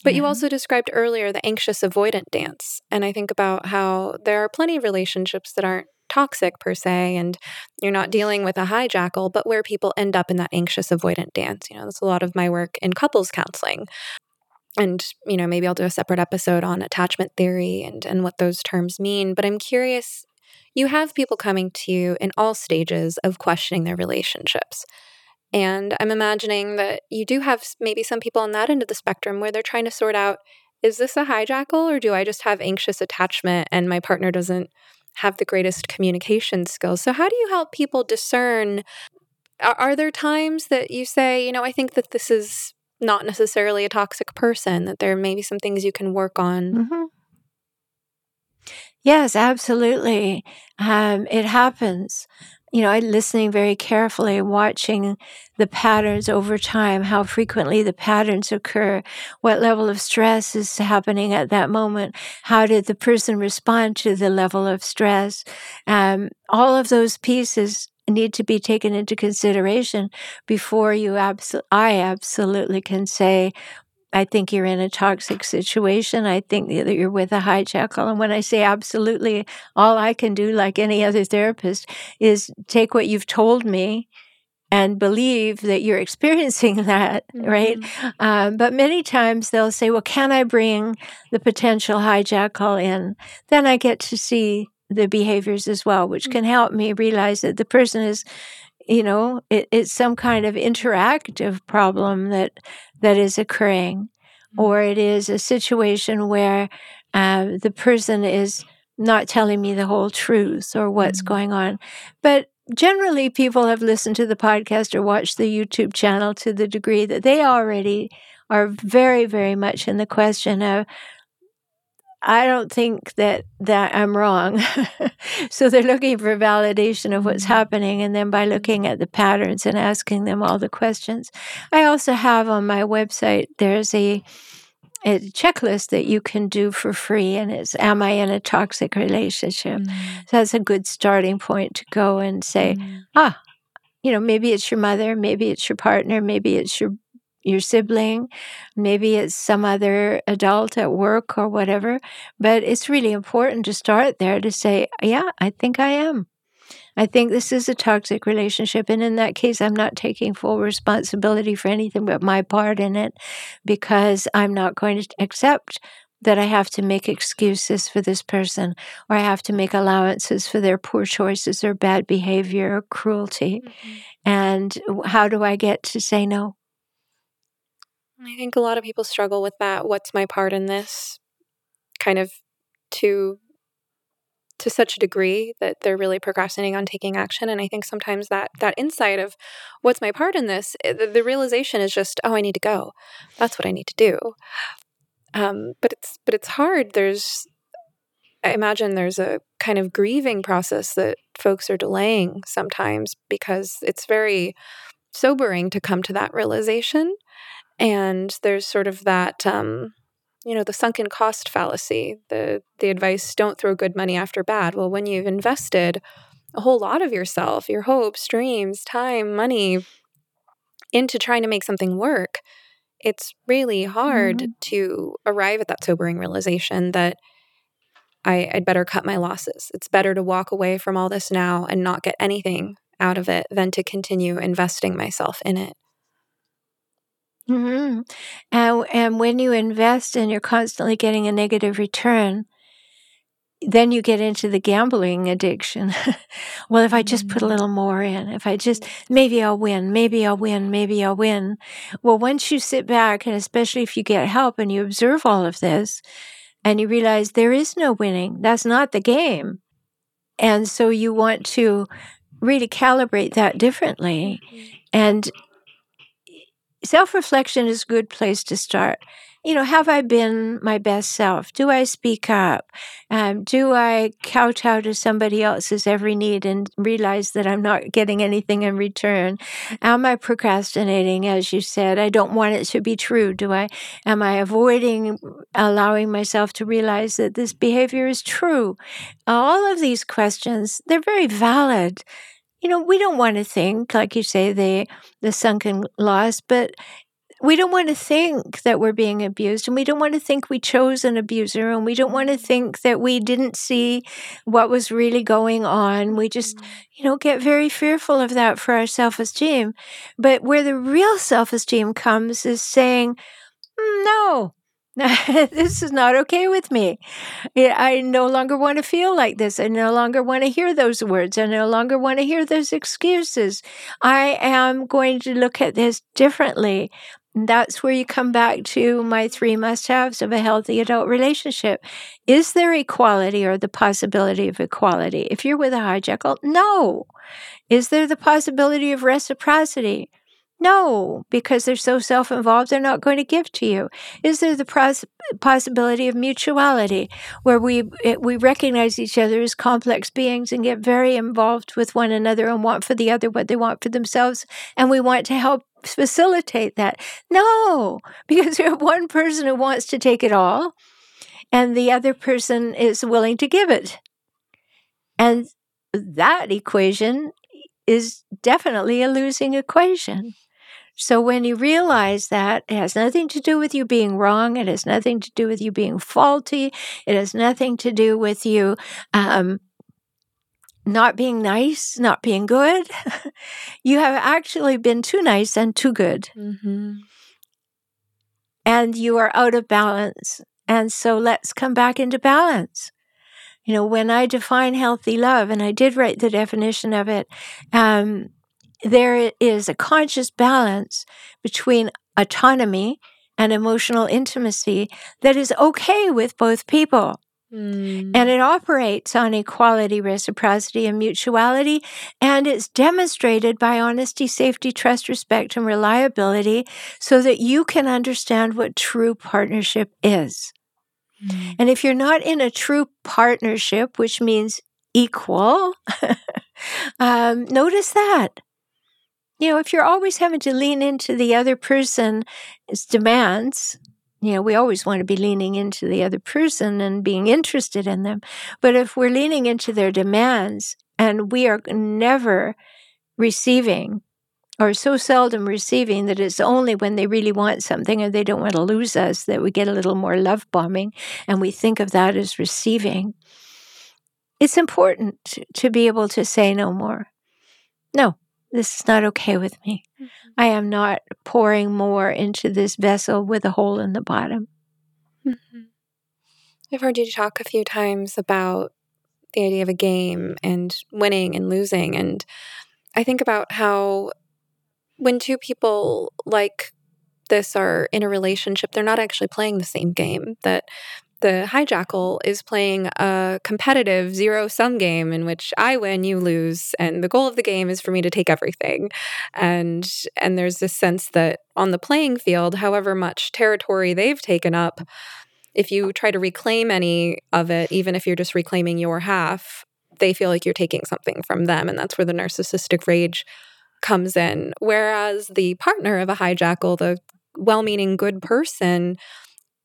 But you also described earlier the anxious avoidant dance. And I think about how there are plenty of relationships that aren't toxic per se, and you're not dealing with a hijackal, but where people end up in that anxious avoidant dance. You know, that's a lot of my work in couples counseling. And, you know, maybe I'll do a separate episode on attachment theory and, and what those terms mean. But I'm curious, you have people coming to you in all stages of questioning their relationships. And I'm imagining that you do have maybe some people on that end of the spectrum where they're trying to sort out is this a hijackal or do I just have anxious attachment and my partner doesn't have the greatest communication skills? So, how do you help people discern? Are, are there times that you say, you know, I think that this is not necessarily a toxic person, that there may be some things you can work on? hmm Yes, absolutely. Um, it happens. You know, I listening very carefully, watching the patterns over time, how frequently the patterns occur, what level of stress is happening at that moment, how did the person respond to the level of stress. Um, all of those pieces need to be taken into consideration before you abso- I absolutely can say I think you're in a toxic situation. I think that you're with a hijackal. And when I say absolutely, all I can do, like any other therapist, is take what you've told me and believe that you're experiencing that, right? Um, but many times they'll say, well, can I bring the potential hijackal in? Then I get to see the behaviors as well, which can help me realize that the person is you know it, it's some kind of interactive problem that that is occurring. Or it is a situation where uh, the person is not telling me the whole truth or what's Mhm. going on. But generally people have listened to the podcast or watched the youtube channel to the degree that they already are very very much in the question of I don't think that that I'm wrong. so they're looking for validation of what's Mhm. happening and then by looking at the patterns and asking them all the questions. I also have on my website there's a a checklist that you can do for free and it's am I in a toxic relationship? So that's a good starting point to go and say, ah, you know, maybe it's your mother, maybe it's your partner, maybe it's your your sibling, maybe it's some other adult at work or whatever. But it's really important to start there to say, yeah, I think I am. I think this is a toxic relationship. And in that case, I'm not taking full responsibility for anything but my part in it because I'm not going to accept that I have to make excuses for this person or I have to make allowances for their poor choices or bad behavior or cruelty. Mm-hmm. And how do I get to say no? I think a lot of people struggle with that. What's my part in this? Kind of to to such a degree that they're really procrastinating on taking action. And I think sometimes that that insight of what's my part in this, eh, the, the realization is just, oh, I need to go. That's what I need to do. Um, but it's but it's hard. There's I imagine there's a kind of grieving process that folks are delaying sometimes because it's very sobering to come to that realization and there's sort of that um, you know the sunken cost fallacy the the advice don't throw good money after bad well when you've invested a whole lot of yourself your hopes dreams time money into trying to make something work it's really hard to arrive at that sobering realization that I, I'd better cut my losses. It's better to walk away from all this now and not get anything out of it than to continue investing myself in it. Hmm And, and when you invest and you're constantly getting a negative return, then you get into the gambling addiction. well, if I just put a little more in, if I just, maybe I'll win, maybe I'll win, maybe I'll win. Well, once you sit back, and especially if you get help and you observe all of this, and you realize there is no winning, that's not the game. And so you want to really calibrate that differently. And self reflection is a good place to start you know, have I been my best self? Do I speak up? Um, do I kowtow to somebody else's every need and realize that I'm not getting anything in return? Am I procrastinating, as you said? I don't want it to be true. Do I? Am I avoiding allowing myself to realize that this behavior is true? All of these questions, they're very valid you know, we don't want to think, like you say, the the sunken loss, but we don't want to think that we're being abused and we don't want to think we chose an abuser and we don't want to think that we didn't see what was really going on. We just mm. you know get very fearful of that for our self-esteem. But where the real self-esteem comes is saying mm, no this is not okay with me. I no longer want to feel like this. I no longer want to hear those words. I no longer want to hear those excuses. I am going to look at this differently. That's where you come back to my three must haves of a healthy adult relationship. Is there equality or the possibility of equality? If you're with a hijackal, no. Is there the possibility of reciprocity? No, because they're so self involved, they're not going to give to you. Is there the pros- possibility of mutuality, where we, we recognize each other as complex beings and get very involved with one another and want for the other what they want for themselves, and we want to help facilitate that? No, because you have one person who wants to take it all, and the other person is willing to give it. And that equation is definitely a losing equation. So when you realize that it has nothing to do with you being wrong, it has nothing to do with you being faulty, it has nothing to do with you um, not being nice, not being good, you have actually been too nice and too good. Mm-hmm. And you are out of balance. And so let's come back into balance. You know, when I define healthy love, and I did write the definition of it, um, there is a conscious balance between autonomy and emotional intimacy that is okay with both people. Mm. And it operates on equality, reciprocity, and mutuality. And it's demonstrated by honesty, safety, trust, respect, and reliability so that you can understand what true partnership is. Mm. And if you're not in a true partnership, which means equal, um, notice that you know, if you're always having to lean into the other person's demands, you know, we always want to be leaning into the other person and being interested in them. But if we're leaning into their demands and we are never receiving or so seldom receiving that it's only when they really want something and they don't want to lose us that we get a little more love bombing and we think of that as receiving. It's important to be able to say no more. No, this is not okay with me. Mm-hmm. I am not pouring more into this vessel with a hole in the bottom. Mm-hmm. I've heard you talk a few times about the idea of a game and winning and losing. And I think about how when two people like this are in a relationship, they're not actually playing the same game, that the hijackal is playing a competitive zero sum game in which I win, you lose, and the goal of the game is for me to take everything. And and there's this sense that on the playing field, however much territory they've taken up, if you try to reclaim any of it, even if you're just reclaiming your half, they feel like you're taking something from them, and that's where the narcissistic rage comes in. Whereas the partner of a hijackal, the well-meaning good person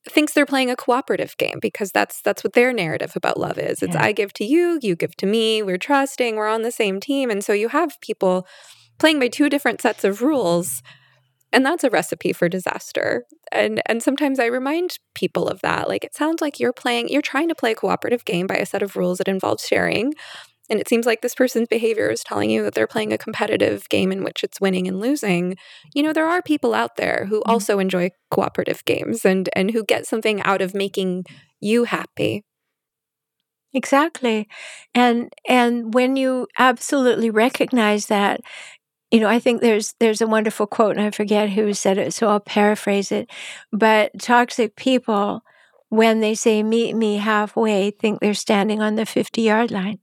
thinks they're playing a cooperative game because that's that's what their narrative about love is. It's yeah. I give to you, you give to me, we're trusting, we're on the same team. And so you have people playing by two different sets of rules. And that's a recipe for disaster. And and sometimes I remind people of that. Like it sounds like you're playing you're trying to play a cooperative game by a set of rules that involves sharing and it seems like this person's behavior is telling you that they're playing a competitive game in which it's winning and losing. You know there are people out there who mm-hmm. also enjoy cooperative games and and who get something out of making you happy. Exactly. And and when you absolutely recognize that you know i think there's there's a wonderful quote and i forget who said it so i'll paraphrase it but toxic people when they say meet me halfway think they're standing on the 50 yard line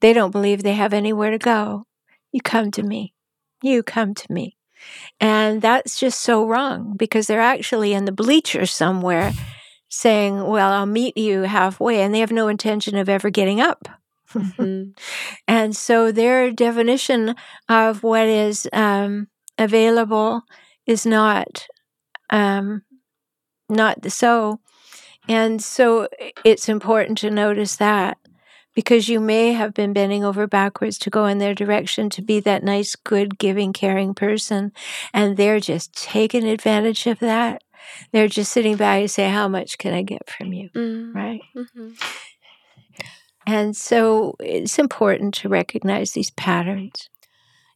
they don't believe they have anywhere to go. You come to me. You come to me. And that's just so wrong because they're actually in the bleachers somewhere saying, Well, I'll meet you halfway. And they have no intention of ever getting up. Mm-hmm. and so their definition of what is um, available is not um, not so. And so it's important to notice that because you may have been bending over backwards to go in their direction to be that nice, good, giving, caring person. And they're just taking advantage of that. They're just sitting back and say, How much can I get from you? Mm. Right? Mm-hmm. And so it's important to recognize these patterns.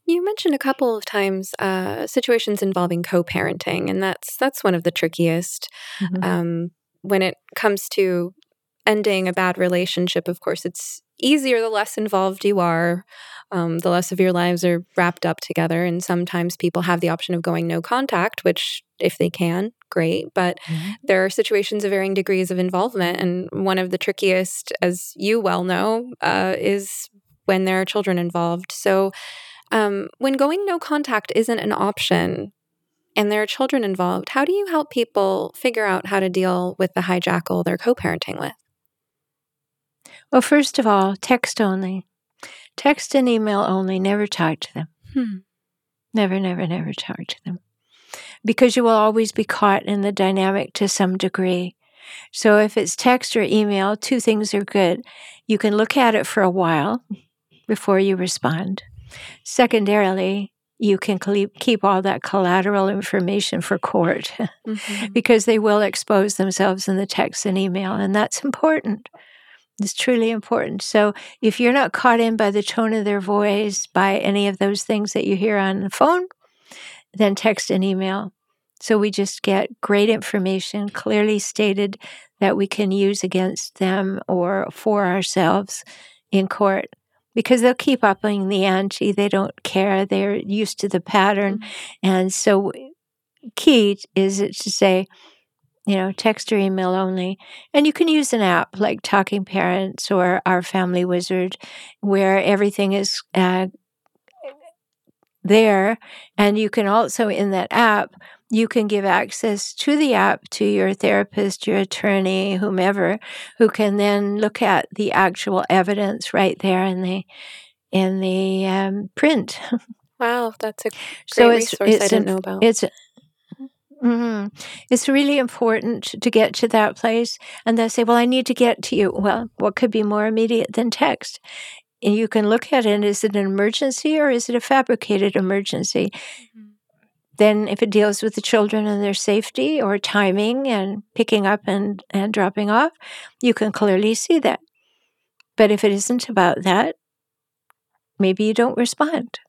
You mentioned a couple of times uh, situations involving co-parenting, and that's that's one of the trickiest. Mm-hmm. Um, when it comes to ending a bad relationship, of course, it's easier the less involved you are, um, the less of your lives are wrapped up together. And sometimes people have the option of going no contact, which, if they can, great. But mm-hmm. there are situations of varying degrees of involvement. And one of the trickiest, as you well know, uh, is when there are children involved. So, um, when going no contact isn't an option, and there are children involved, how do you help people figure out how to deal with the hijackal they're co parenting with? Well, first of all, text only. Text and email only. Never talk to them. Hmm. Never, never, never talk to them. Because you will always be caught in the dynamic to some degree. So if it's text or email, two things are good. You can look at it for a while before you respond. Secondarily, you can keep all that collateral information for court mm-hmm. because they will expose themselves in the text and email, and that's important. It's truly important. So if you're not caught in by the tone of their voice, by any of those things that you hear on the phone, then text and email. So we just get great information clearly stated that we can use against them or for ourselves in court because they'll keep upping the ante. They don't care. They're used to the pattern. Mm-hmm. And so, key is it to say, you know, text or email only. And you can use an app like Talking Parents or Our Family Wizard, where everything is uh, there. And you can also, in that app, you can give access to the app to your therapist, your attorney, whomever, who can then look at the actual evidence right there in the in the um, print. Wow, that's a great so it's, resource it's I didn't know about. It's Mm-hmm. It's really important to get to that place. And they say, Well, I need to get to you. Well, what could be more immediate than text? And you can look at it is it an emergency or is it a fabricated emergency? Mm-hmm. Then, if it deals with the children and their safety or timing and picking up and, and dropping off, you can clearly see that. But if it isn't about that, maybe you don't respond.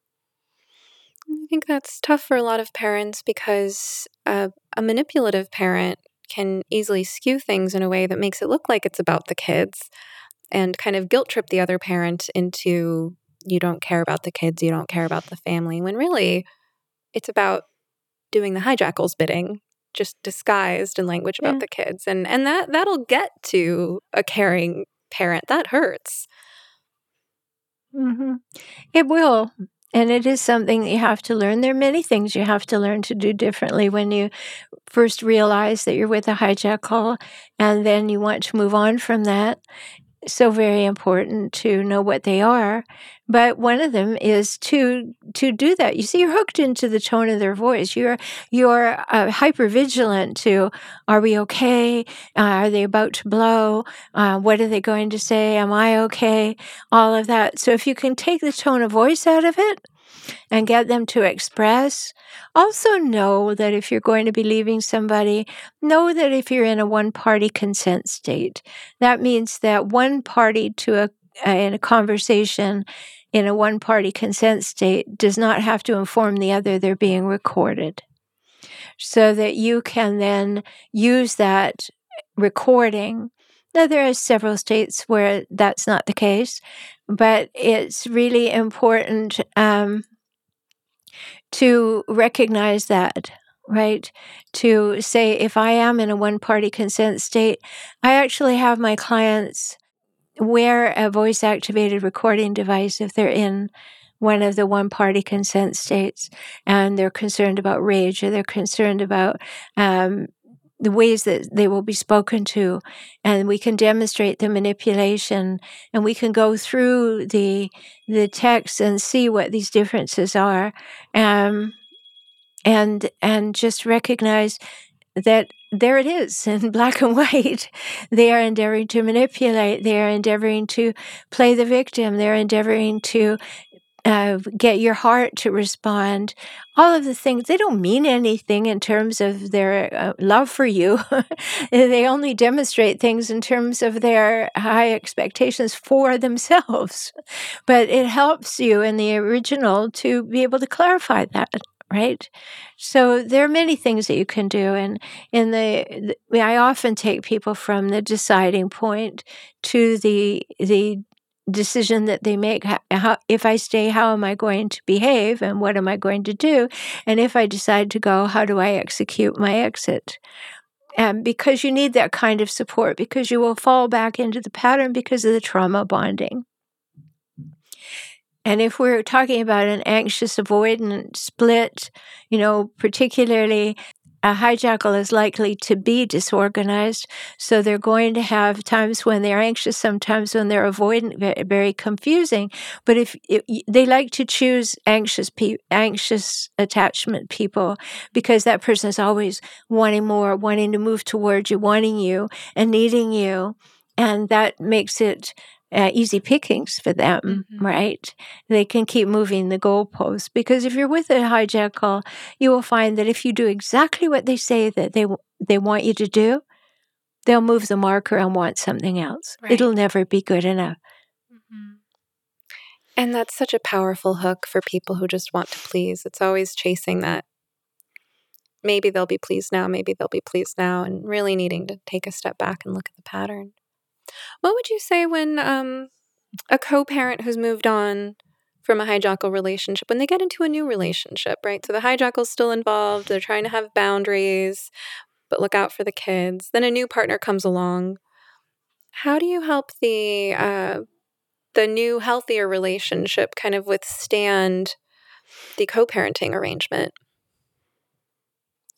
I think that's tough for a lot of parents because a, a manipulative parent can easily skew things in a way that makes it look like it's about the kids and kind of guilt trip the other parent into you don't care about the kids, you don't care about the family, when really it's about doing the hijackal's bidding, just disguised in language about yeah. the kids. And and that that'll get to a caring parent. That hurts. Mm-hmm. It will. And it is something that you have to learn. There are many things you have to learn to do differently when you first realize that you're with a hijackal and then you want to move on from that so very important to know what they are but one of them is to to do that. You see you're hooked into the tone of their voice. You're you're uh, hyper vigilant to are we okay? Uh, are they about to blow? Uh, what are they going to say? Am i okay? All of that. So if you can take the tone of voice out of it and get them to express. Also, know that if you're going to be leaving somebody, know that if you're in a one party consent state, that means that one party to a, uh, in a conversation in a one party consent state does not have to inform the other they're being recorded. So that you can then use that recording. Now, there are several states where that's not the case, but it's really important um, to recognize that right? To say, if I am in a one party consent state, I actually have my clients wear a voice activated recording device if they're in one of the one party consent states and they're concerned about rage or they're concerned about um, the ways that they will be spoken to and we can demonstrate the manipulation and we can go through the the text and see what these differences are um, and and just recognize that there it is in black and white. They are endeavoring to manipulate. They are endeavoring to play the victim. They're endeavoring to uh, get your heart to respond. All of the things, they don't mean anything in terms of their uh, love for you. they only demonstrate things in terms of their high expectations for themselves. But it helps you in the original to be able to clarify that right? So there are many things that you can do, and in the, the, I often take people from the deciding point to the the decision that they make. How, if I stay, how am I going to behave, and what am I going to do? And if I decide to go, how do I execute my exit? And because you need that kind of support, because you will fall back into the pattern because of the trauma bonding. And if we're talking about an anxious avoidant split, you know, particularly a hijackal is likely to be disorganized. So they're going to have times when they're anxious, sometimes when they're avoidant, very, confusing. But if, if, they like to choose anxious, pe- anxious attachment people because that person is always wanting more, wanting to move towards you, wanting you, and needing you. And that makes it uh, easy pickings for them, mm-hmm. right? They can keep moving the goalposts because if you're with a hijackal, you will find that if you do exactly what they say that they they want you to do, they'll move the marker and want something else. Right. It'll never be good enough. Mm-hmm. And that's such a powerful hook for people who just want to please. It's always chasing that. Maybe they'll be pleased now, maybe they'll be pleased now, and really needing to take a step back and look at the pattern. What would you say when um, a co parent who's moved on from a hijackal relationship, when they get into a new relationship, right? So the hijackal's still involved, they're trying to have boundaries, but look out for the kids. Then a new partner comes along. How do you help the uh, the new healthier relationship kind of withstand the co-parenting arrangement?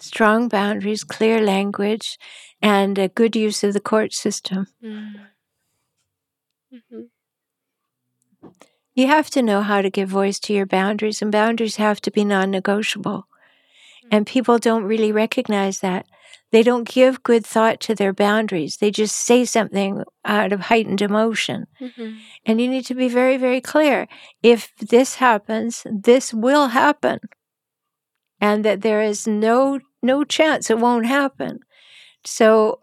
Strong boundaries, clear language, and a good use of the court system. Mm. Mm-hmm. You have to know how to give voice to your boundaries, and boundaries have to be non negotiable. Mm-hmm. And people don't really recognize that. They don't give good thought to their boundaries. They just say something out of heightened emotion. Mm-hmm. And you need to be very, very clear. If this happens, this will happen. And that there is no no chance it won't happen. So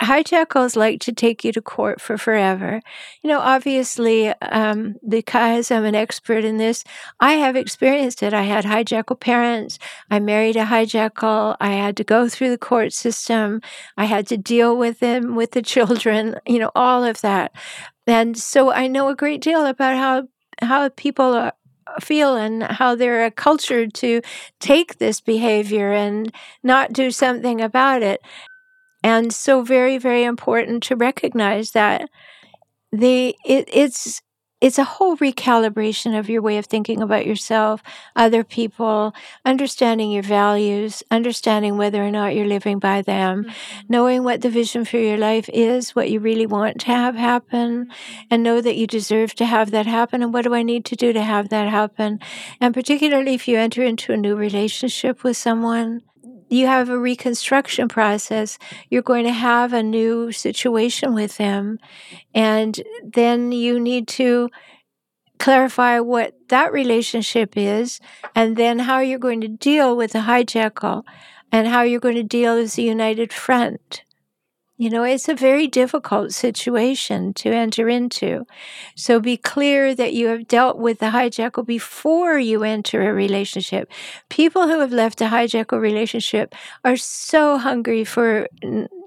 hijackals like to take you to court for forever. You know, obviously, um, because I'm an expert in this, I have experienced it. I had hijackal parents. I married a hijackal. I had to go through the court system. I had to deal with them, with the children, you know, all of that. And so I know a great deal about how how people are, feel and how they're cultured to take this behavior and not do something about it. And so very, very important to recognize that the it, it's it's a whole recalibration of your way of thinking about yourself, other people, understanding your values, understanding whether or not you're living by them, mm-hmm. knowing what the vision for your life is, what you really want to have happen, mm-hmm. and know that you deserve to have that happen. And what do I need to do to have that happen? And particularly if you enter into a new relationship with someone, you have a reconstruction process. You're going to have a new situation with them. And then you need to clarify what that relationship is and then how you're going to deal with the hijackal and how you're going to deal as a united front. You know, it's a very difficult situation to enter into. So be clear that you have dealt with the hijackal before you enter a relationship. People who have left a hijackal relationship are so hungry for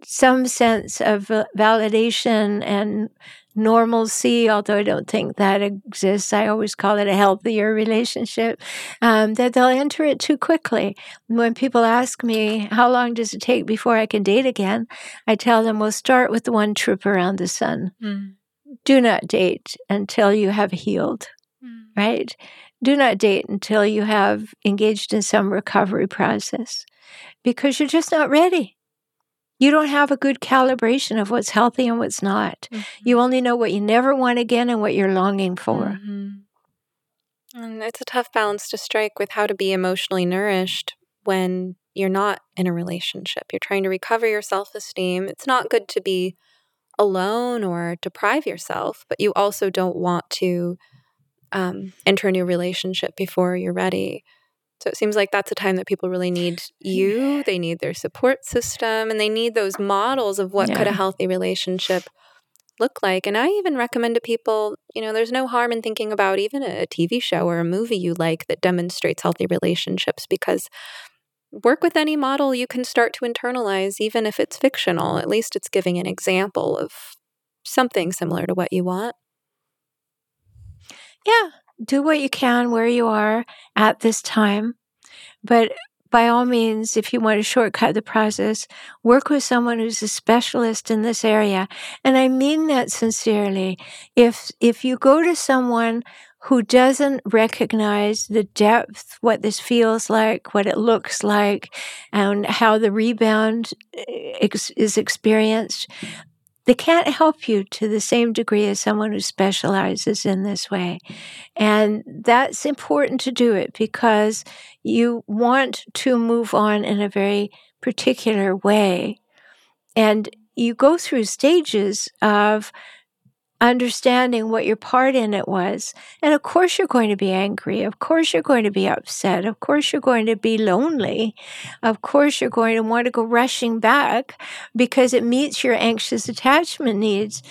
some sense of uh, validation and normalcy, although I don't think that exists. I always call it a healthier relationship, um, that they'll enter it too quickly. When people ask me, how long does it take before I can date again? I tell them, we'll start with one trip around the sun. Mm. do not date until you have healed, mm. right? Do not date until you have engaged in some recovery process because you're just not ready. You don't have a good calibration of what's healthy and what's not. Mm-hmm. You only know what you never want again and what you're longing for. Mm-hmm. And it's a tough balance to strike with how to be emotionally nourished when you're not in a relationship. You're trying to recover your self esteem. It's not good to be alone or deprive yourself, but you also don't want to um, enter a new relationship before you're ready. So it seems like that's a time that people really need you. They need their support system and they need those models of what yeah. could a healthy relationship look like. And I even recommend to people, you know, there's no harm in thinking about even a TV show or a movie you like that demonstrates healthy relationships because work with any model you can start to internalize, even if it's fictional. At least it's giving an example of something similar to what you want. Yeah, do what you can where you are at this time. But by all means, if you want to shortcut the process, work with someone who's a specialist in this area. And I mean that sincerely. If, if you go to someone who doesn't recognize the depth, what this feels like, what it looks like, and how the rebound eh, ex- is experienced, they can't help you to the same degree as someone who specializes in this way. And that's important to do it because you want to move on in a very particular way. And you go through stages of understanding what your part in it was. And of course, you're going to be angry. Of course, you're going to be upset. Of course, you're going to be lonely. Of course, you're going to want to go rushing back because it meets your anxious attachment needs.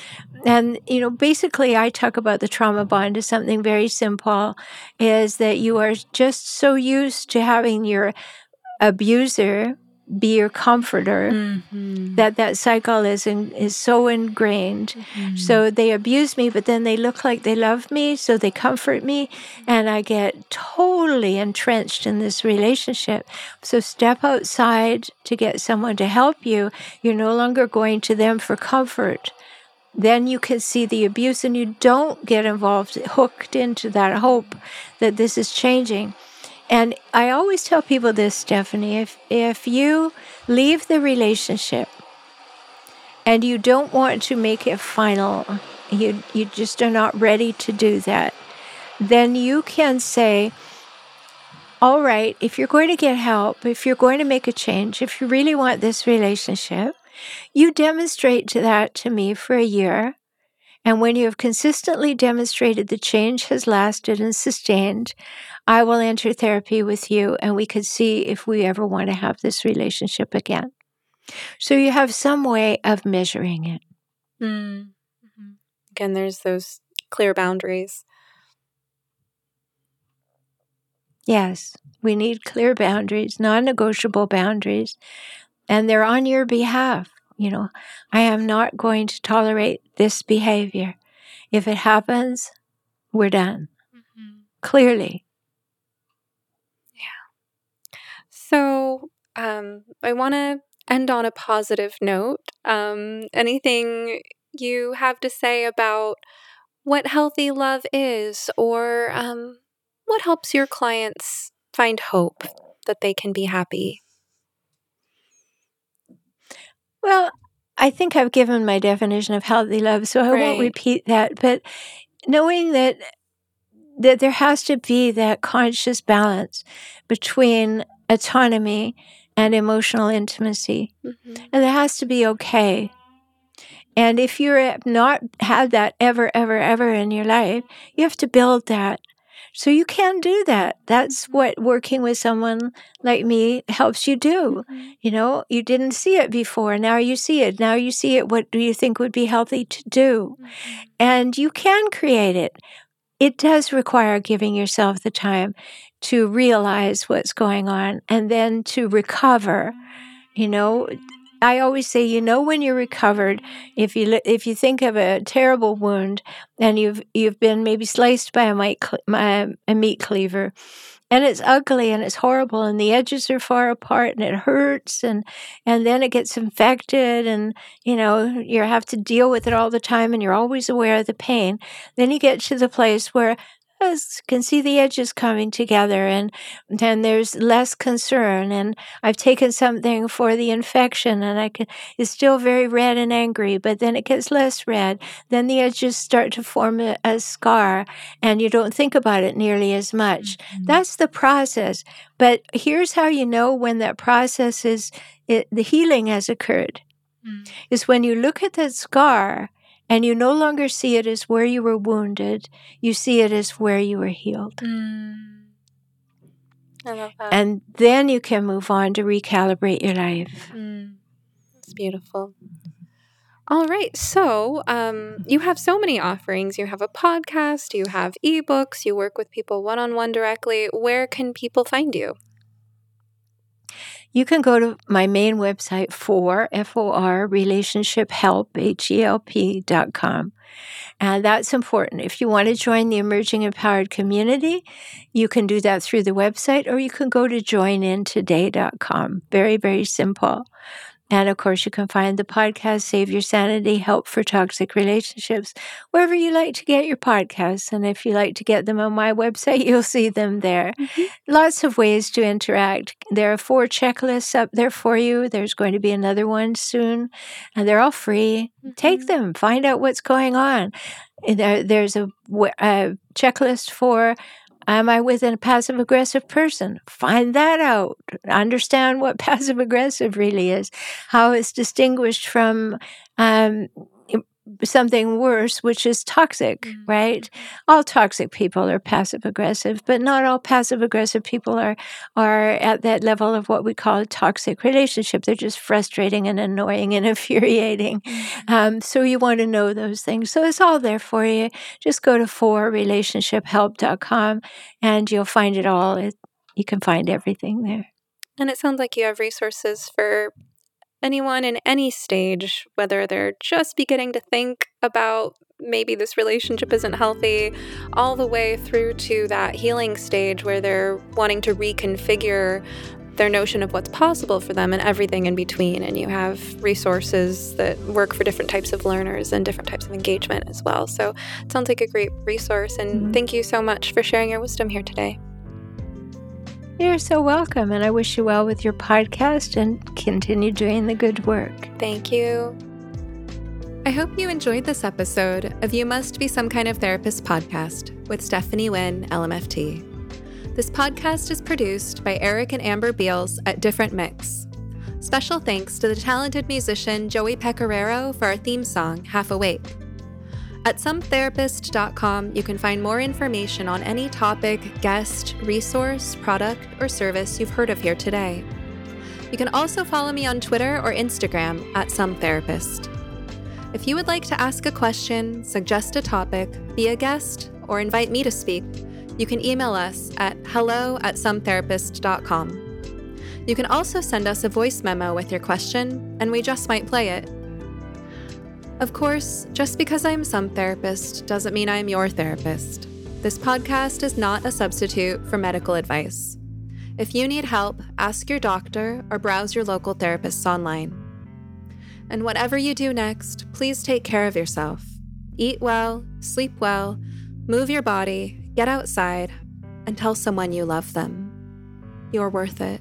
And, you know, basically, I talk about the trauma bond as something very simple is that you are just so used to having your abuser be your comforter. Mm-hmm. that that cycle is in, is so ingrained. Mm-hmm. so they abuse me but then they look like they love me so they comfort me and i get totally entrenched in this relationship. So step outside to get someone to help you. You're no longer going to them for comfort. Then you can see the abuse and you don't get involved hooked into that hope that this is changing and I always tell people this, Stephanie, if if you leave the relationship and you don't want to make it final, you you just are not ready to do that, then you can say, all right, if you're going to get help, if you're going to make a change, if you really want this relationship, you demonstrate that to me for a year. And when you have consistently demonstrated the change has lasted and sustained, I will enter therapy with you and we could see if we ever want to have this relationship again. So you have some way of measuring it. Mm. Mm-hmm. Again, there's those clear boundaries. Yes, we need clear boundaries, non negotiable boundaries, and they're on your behalf. You know, I am not going to tolerate this behavior. If it happens, we're done. Mm-hmm. Clearly. So um, I want to end on a positive note. Um, anything you have to say about what healthy love is, or um, what helps your clients find hope that they can be happy? Well, I think I've given my definition of healthy love, so I right. won't repeat that. But knowing that that there has to be that conscious balance between autonomy and emotional intimacy. Mm-hmm. And that has to be okay. And if you're not had that ever, ever, ever in your life, you have to build that. So you can do that. That's mm-hmm. what working with someone like me helps you do. Mm-hmm. You know, you didn't see it before. Now you see it. Now you see it. What do you think would be healthy to do? Mm-hmm. And you can create it. It does require giving yourself the time to realize what's going on and then to recover. You know, I always say, you know, when you're recovered, if you if you think of a terrible wound and you've you've been maybe sliced by a, a meat cleaver, and it's ugly and it's horrible and the edges are far apart and it hurts and and then it gets infected and you know you have to deal with it all the time and you're always aware of the pain then you get to the place where can see the edges coming together and then there's less concern. And I've taken something for the infection and I can it's still very red and angry but then it gets less red. Then the edges start to form a, a scar and you don't think about it nearly as much. Mm-hmm. that's the process. But here's how you know when that process is it, the healing has occurred. Mm-hmm. is when you look at that scar and you no longer see it as where you were wounded, you see it as where you were healed. Mm. I love that. And then you can move on to recalibrate your life. Mm. That's beautiful. All right. So, um, you have so many offerings. You have a podcast, you have ebooks, you work with people one on one directly. Where can people find you? You can go to my main website for FOR relationship help, H-E-L-P dot com. And that's important. If you want to join the emerging empowered community, you can do that through the website or you can go to joinintoday.com. Very, very simple. And of course, you can find the podcast, Save Your Sanity Help for Toxic Relationships, wherever you like to get your podcasts. And if you like to get them on my website, you'll see them there. Mm-hmm. Lots of ways to interact. There are four checklists up there for you. There's going to be another one soon, and they're all free. Mm-hmm. Take them, find out what's going on. There, there's a, a checklist for Am I with a passive aggressive person? Find that out. Understand what passive aggressive really is, how it's distinguished from um, something worse, which is toxic, mm-hmm. right? All toxic people are passive aggressive, but not all passive aggressive people are are at that level of what we call a toxic relationship. They're just frustrating and annoying and infuriating. Mm-hmm. Um, so you want to know those things. So it's all there for you. Just go to forrelationshiphelp.com and you'll find it all. It, you can find everything there. And it sounds like you have resources for anyone in any stage, whether they're just beginning to think about maybe this relationship isn't healthy, all the way through to that healing stage where they're wanting to reconfigure their notion of what's possible for them and everything in between. And you have resources that work for different types of learners and different types of engagement as well. So it sounds like a great resource. And mm-hmm. thank you so much for sharing your wisdom here today. You're so welcome, and I wish you well with your podcast and continue doing the good work. Thank you. I hope you enjoyed this episode of You Must Be Some Kind of Therapist podcast with Stephanie Wynn, LMFT. This podcast is produced by Eric and Amber Beals at Different Mix. Special thanks to the talented musician Joey Pecoraro for our theme song, Half Awake. At sometherapist.com, you can find more information on any topic, guest, resource, product, or service you've heard of here today. You can also follow me on Twitter or Instagram at sometherapist. If you would like to ask a question, suggest a topic, be a guest, or invite me to speak, you can email us at hello at sometherapist.com. You can also send us a voice memo with your question, and we just might play it. Of course, just because I'm some therapist doesn't mean I'm your therapist. This podcast is not a substitute for medical advice. If you need help, ask your doctor or browse your local therapists online. And whatever you do next, please take care of yourself. Eat well, sleep well, move your body, get outside, and tell someone you love them. You're worth it.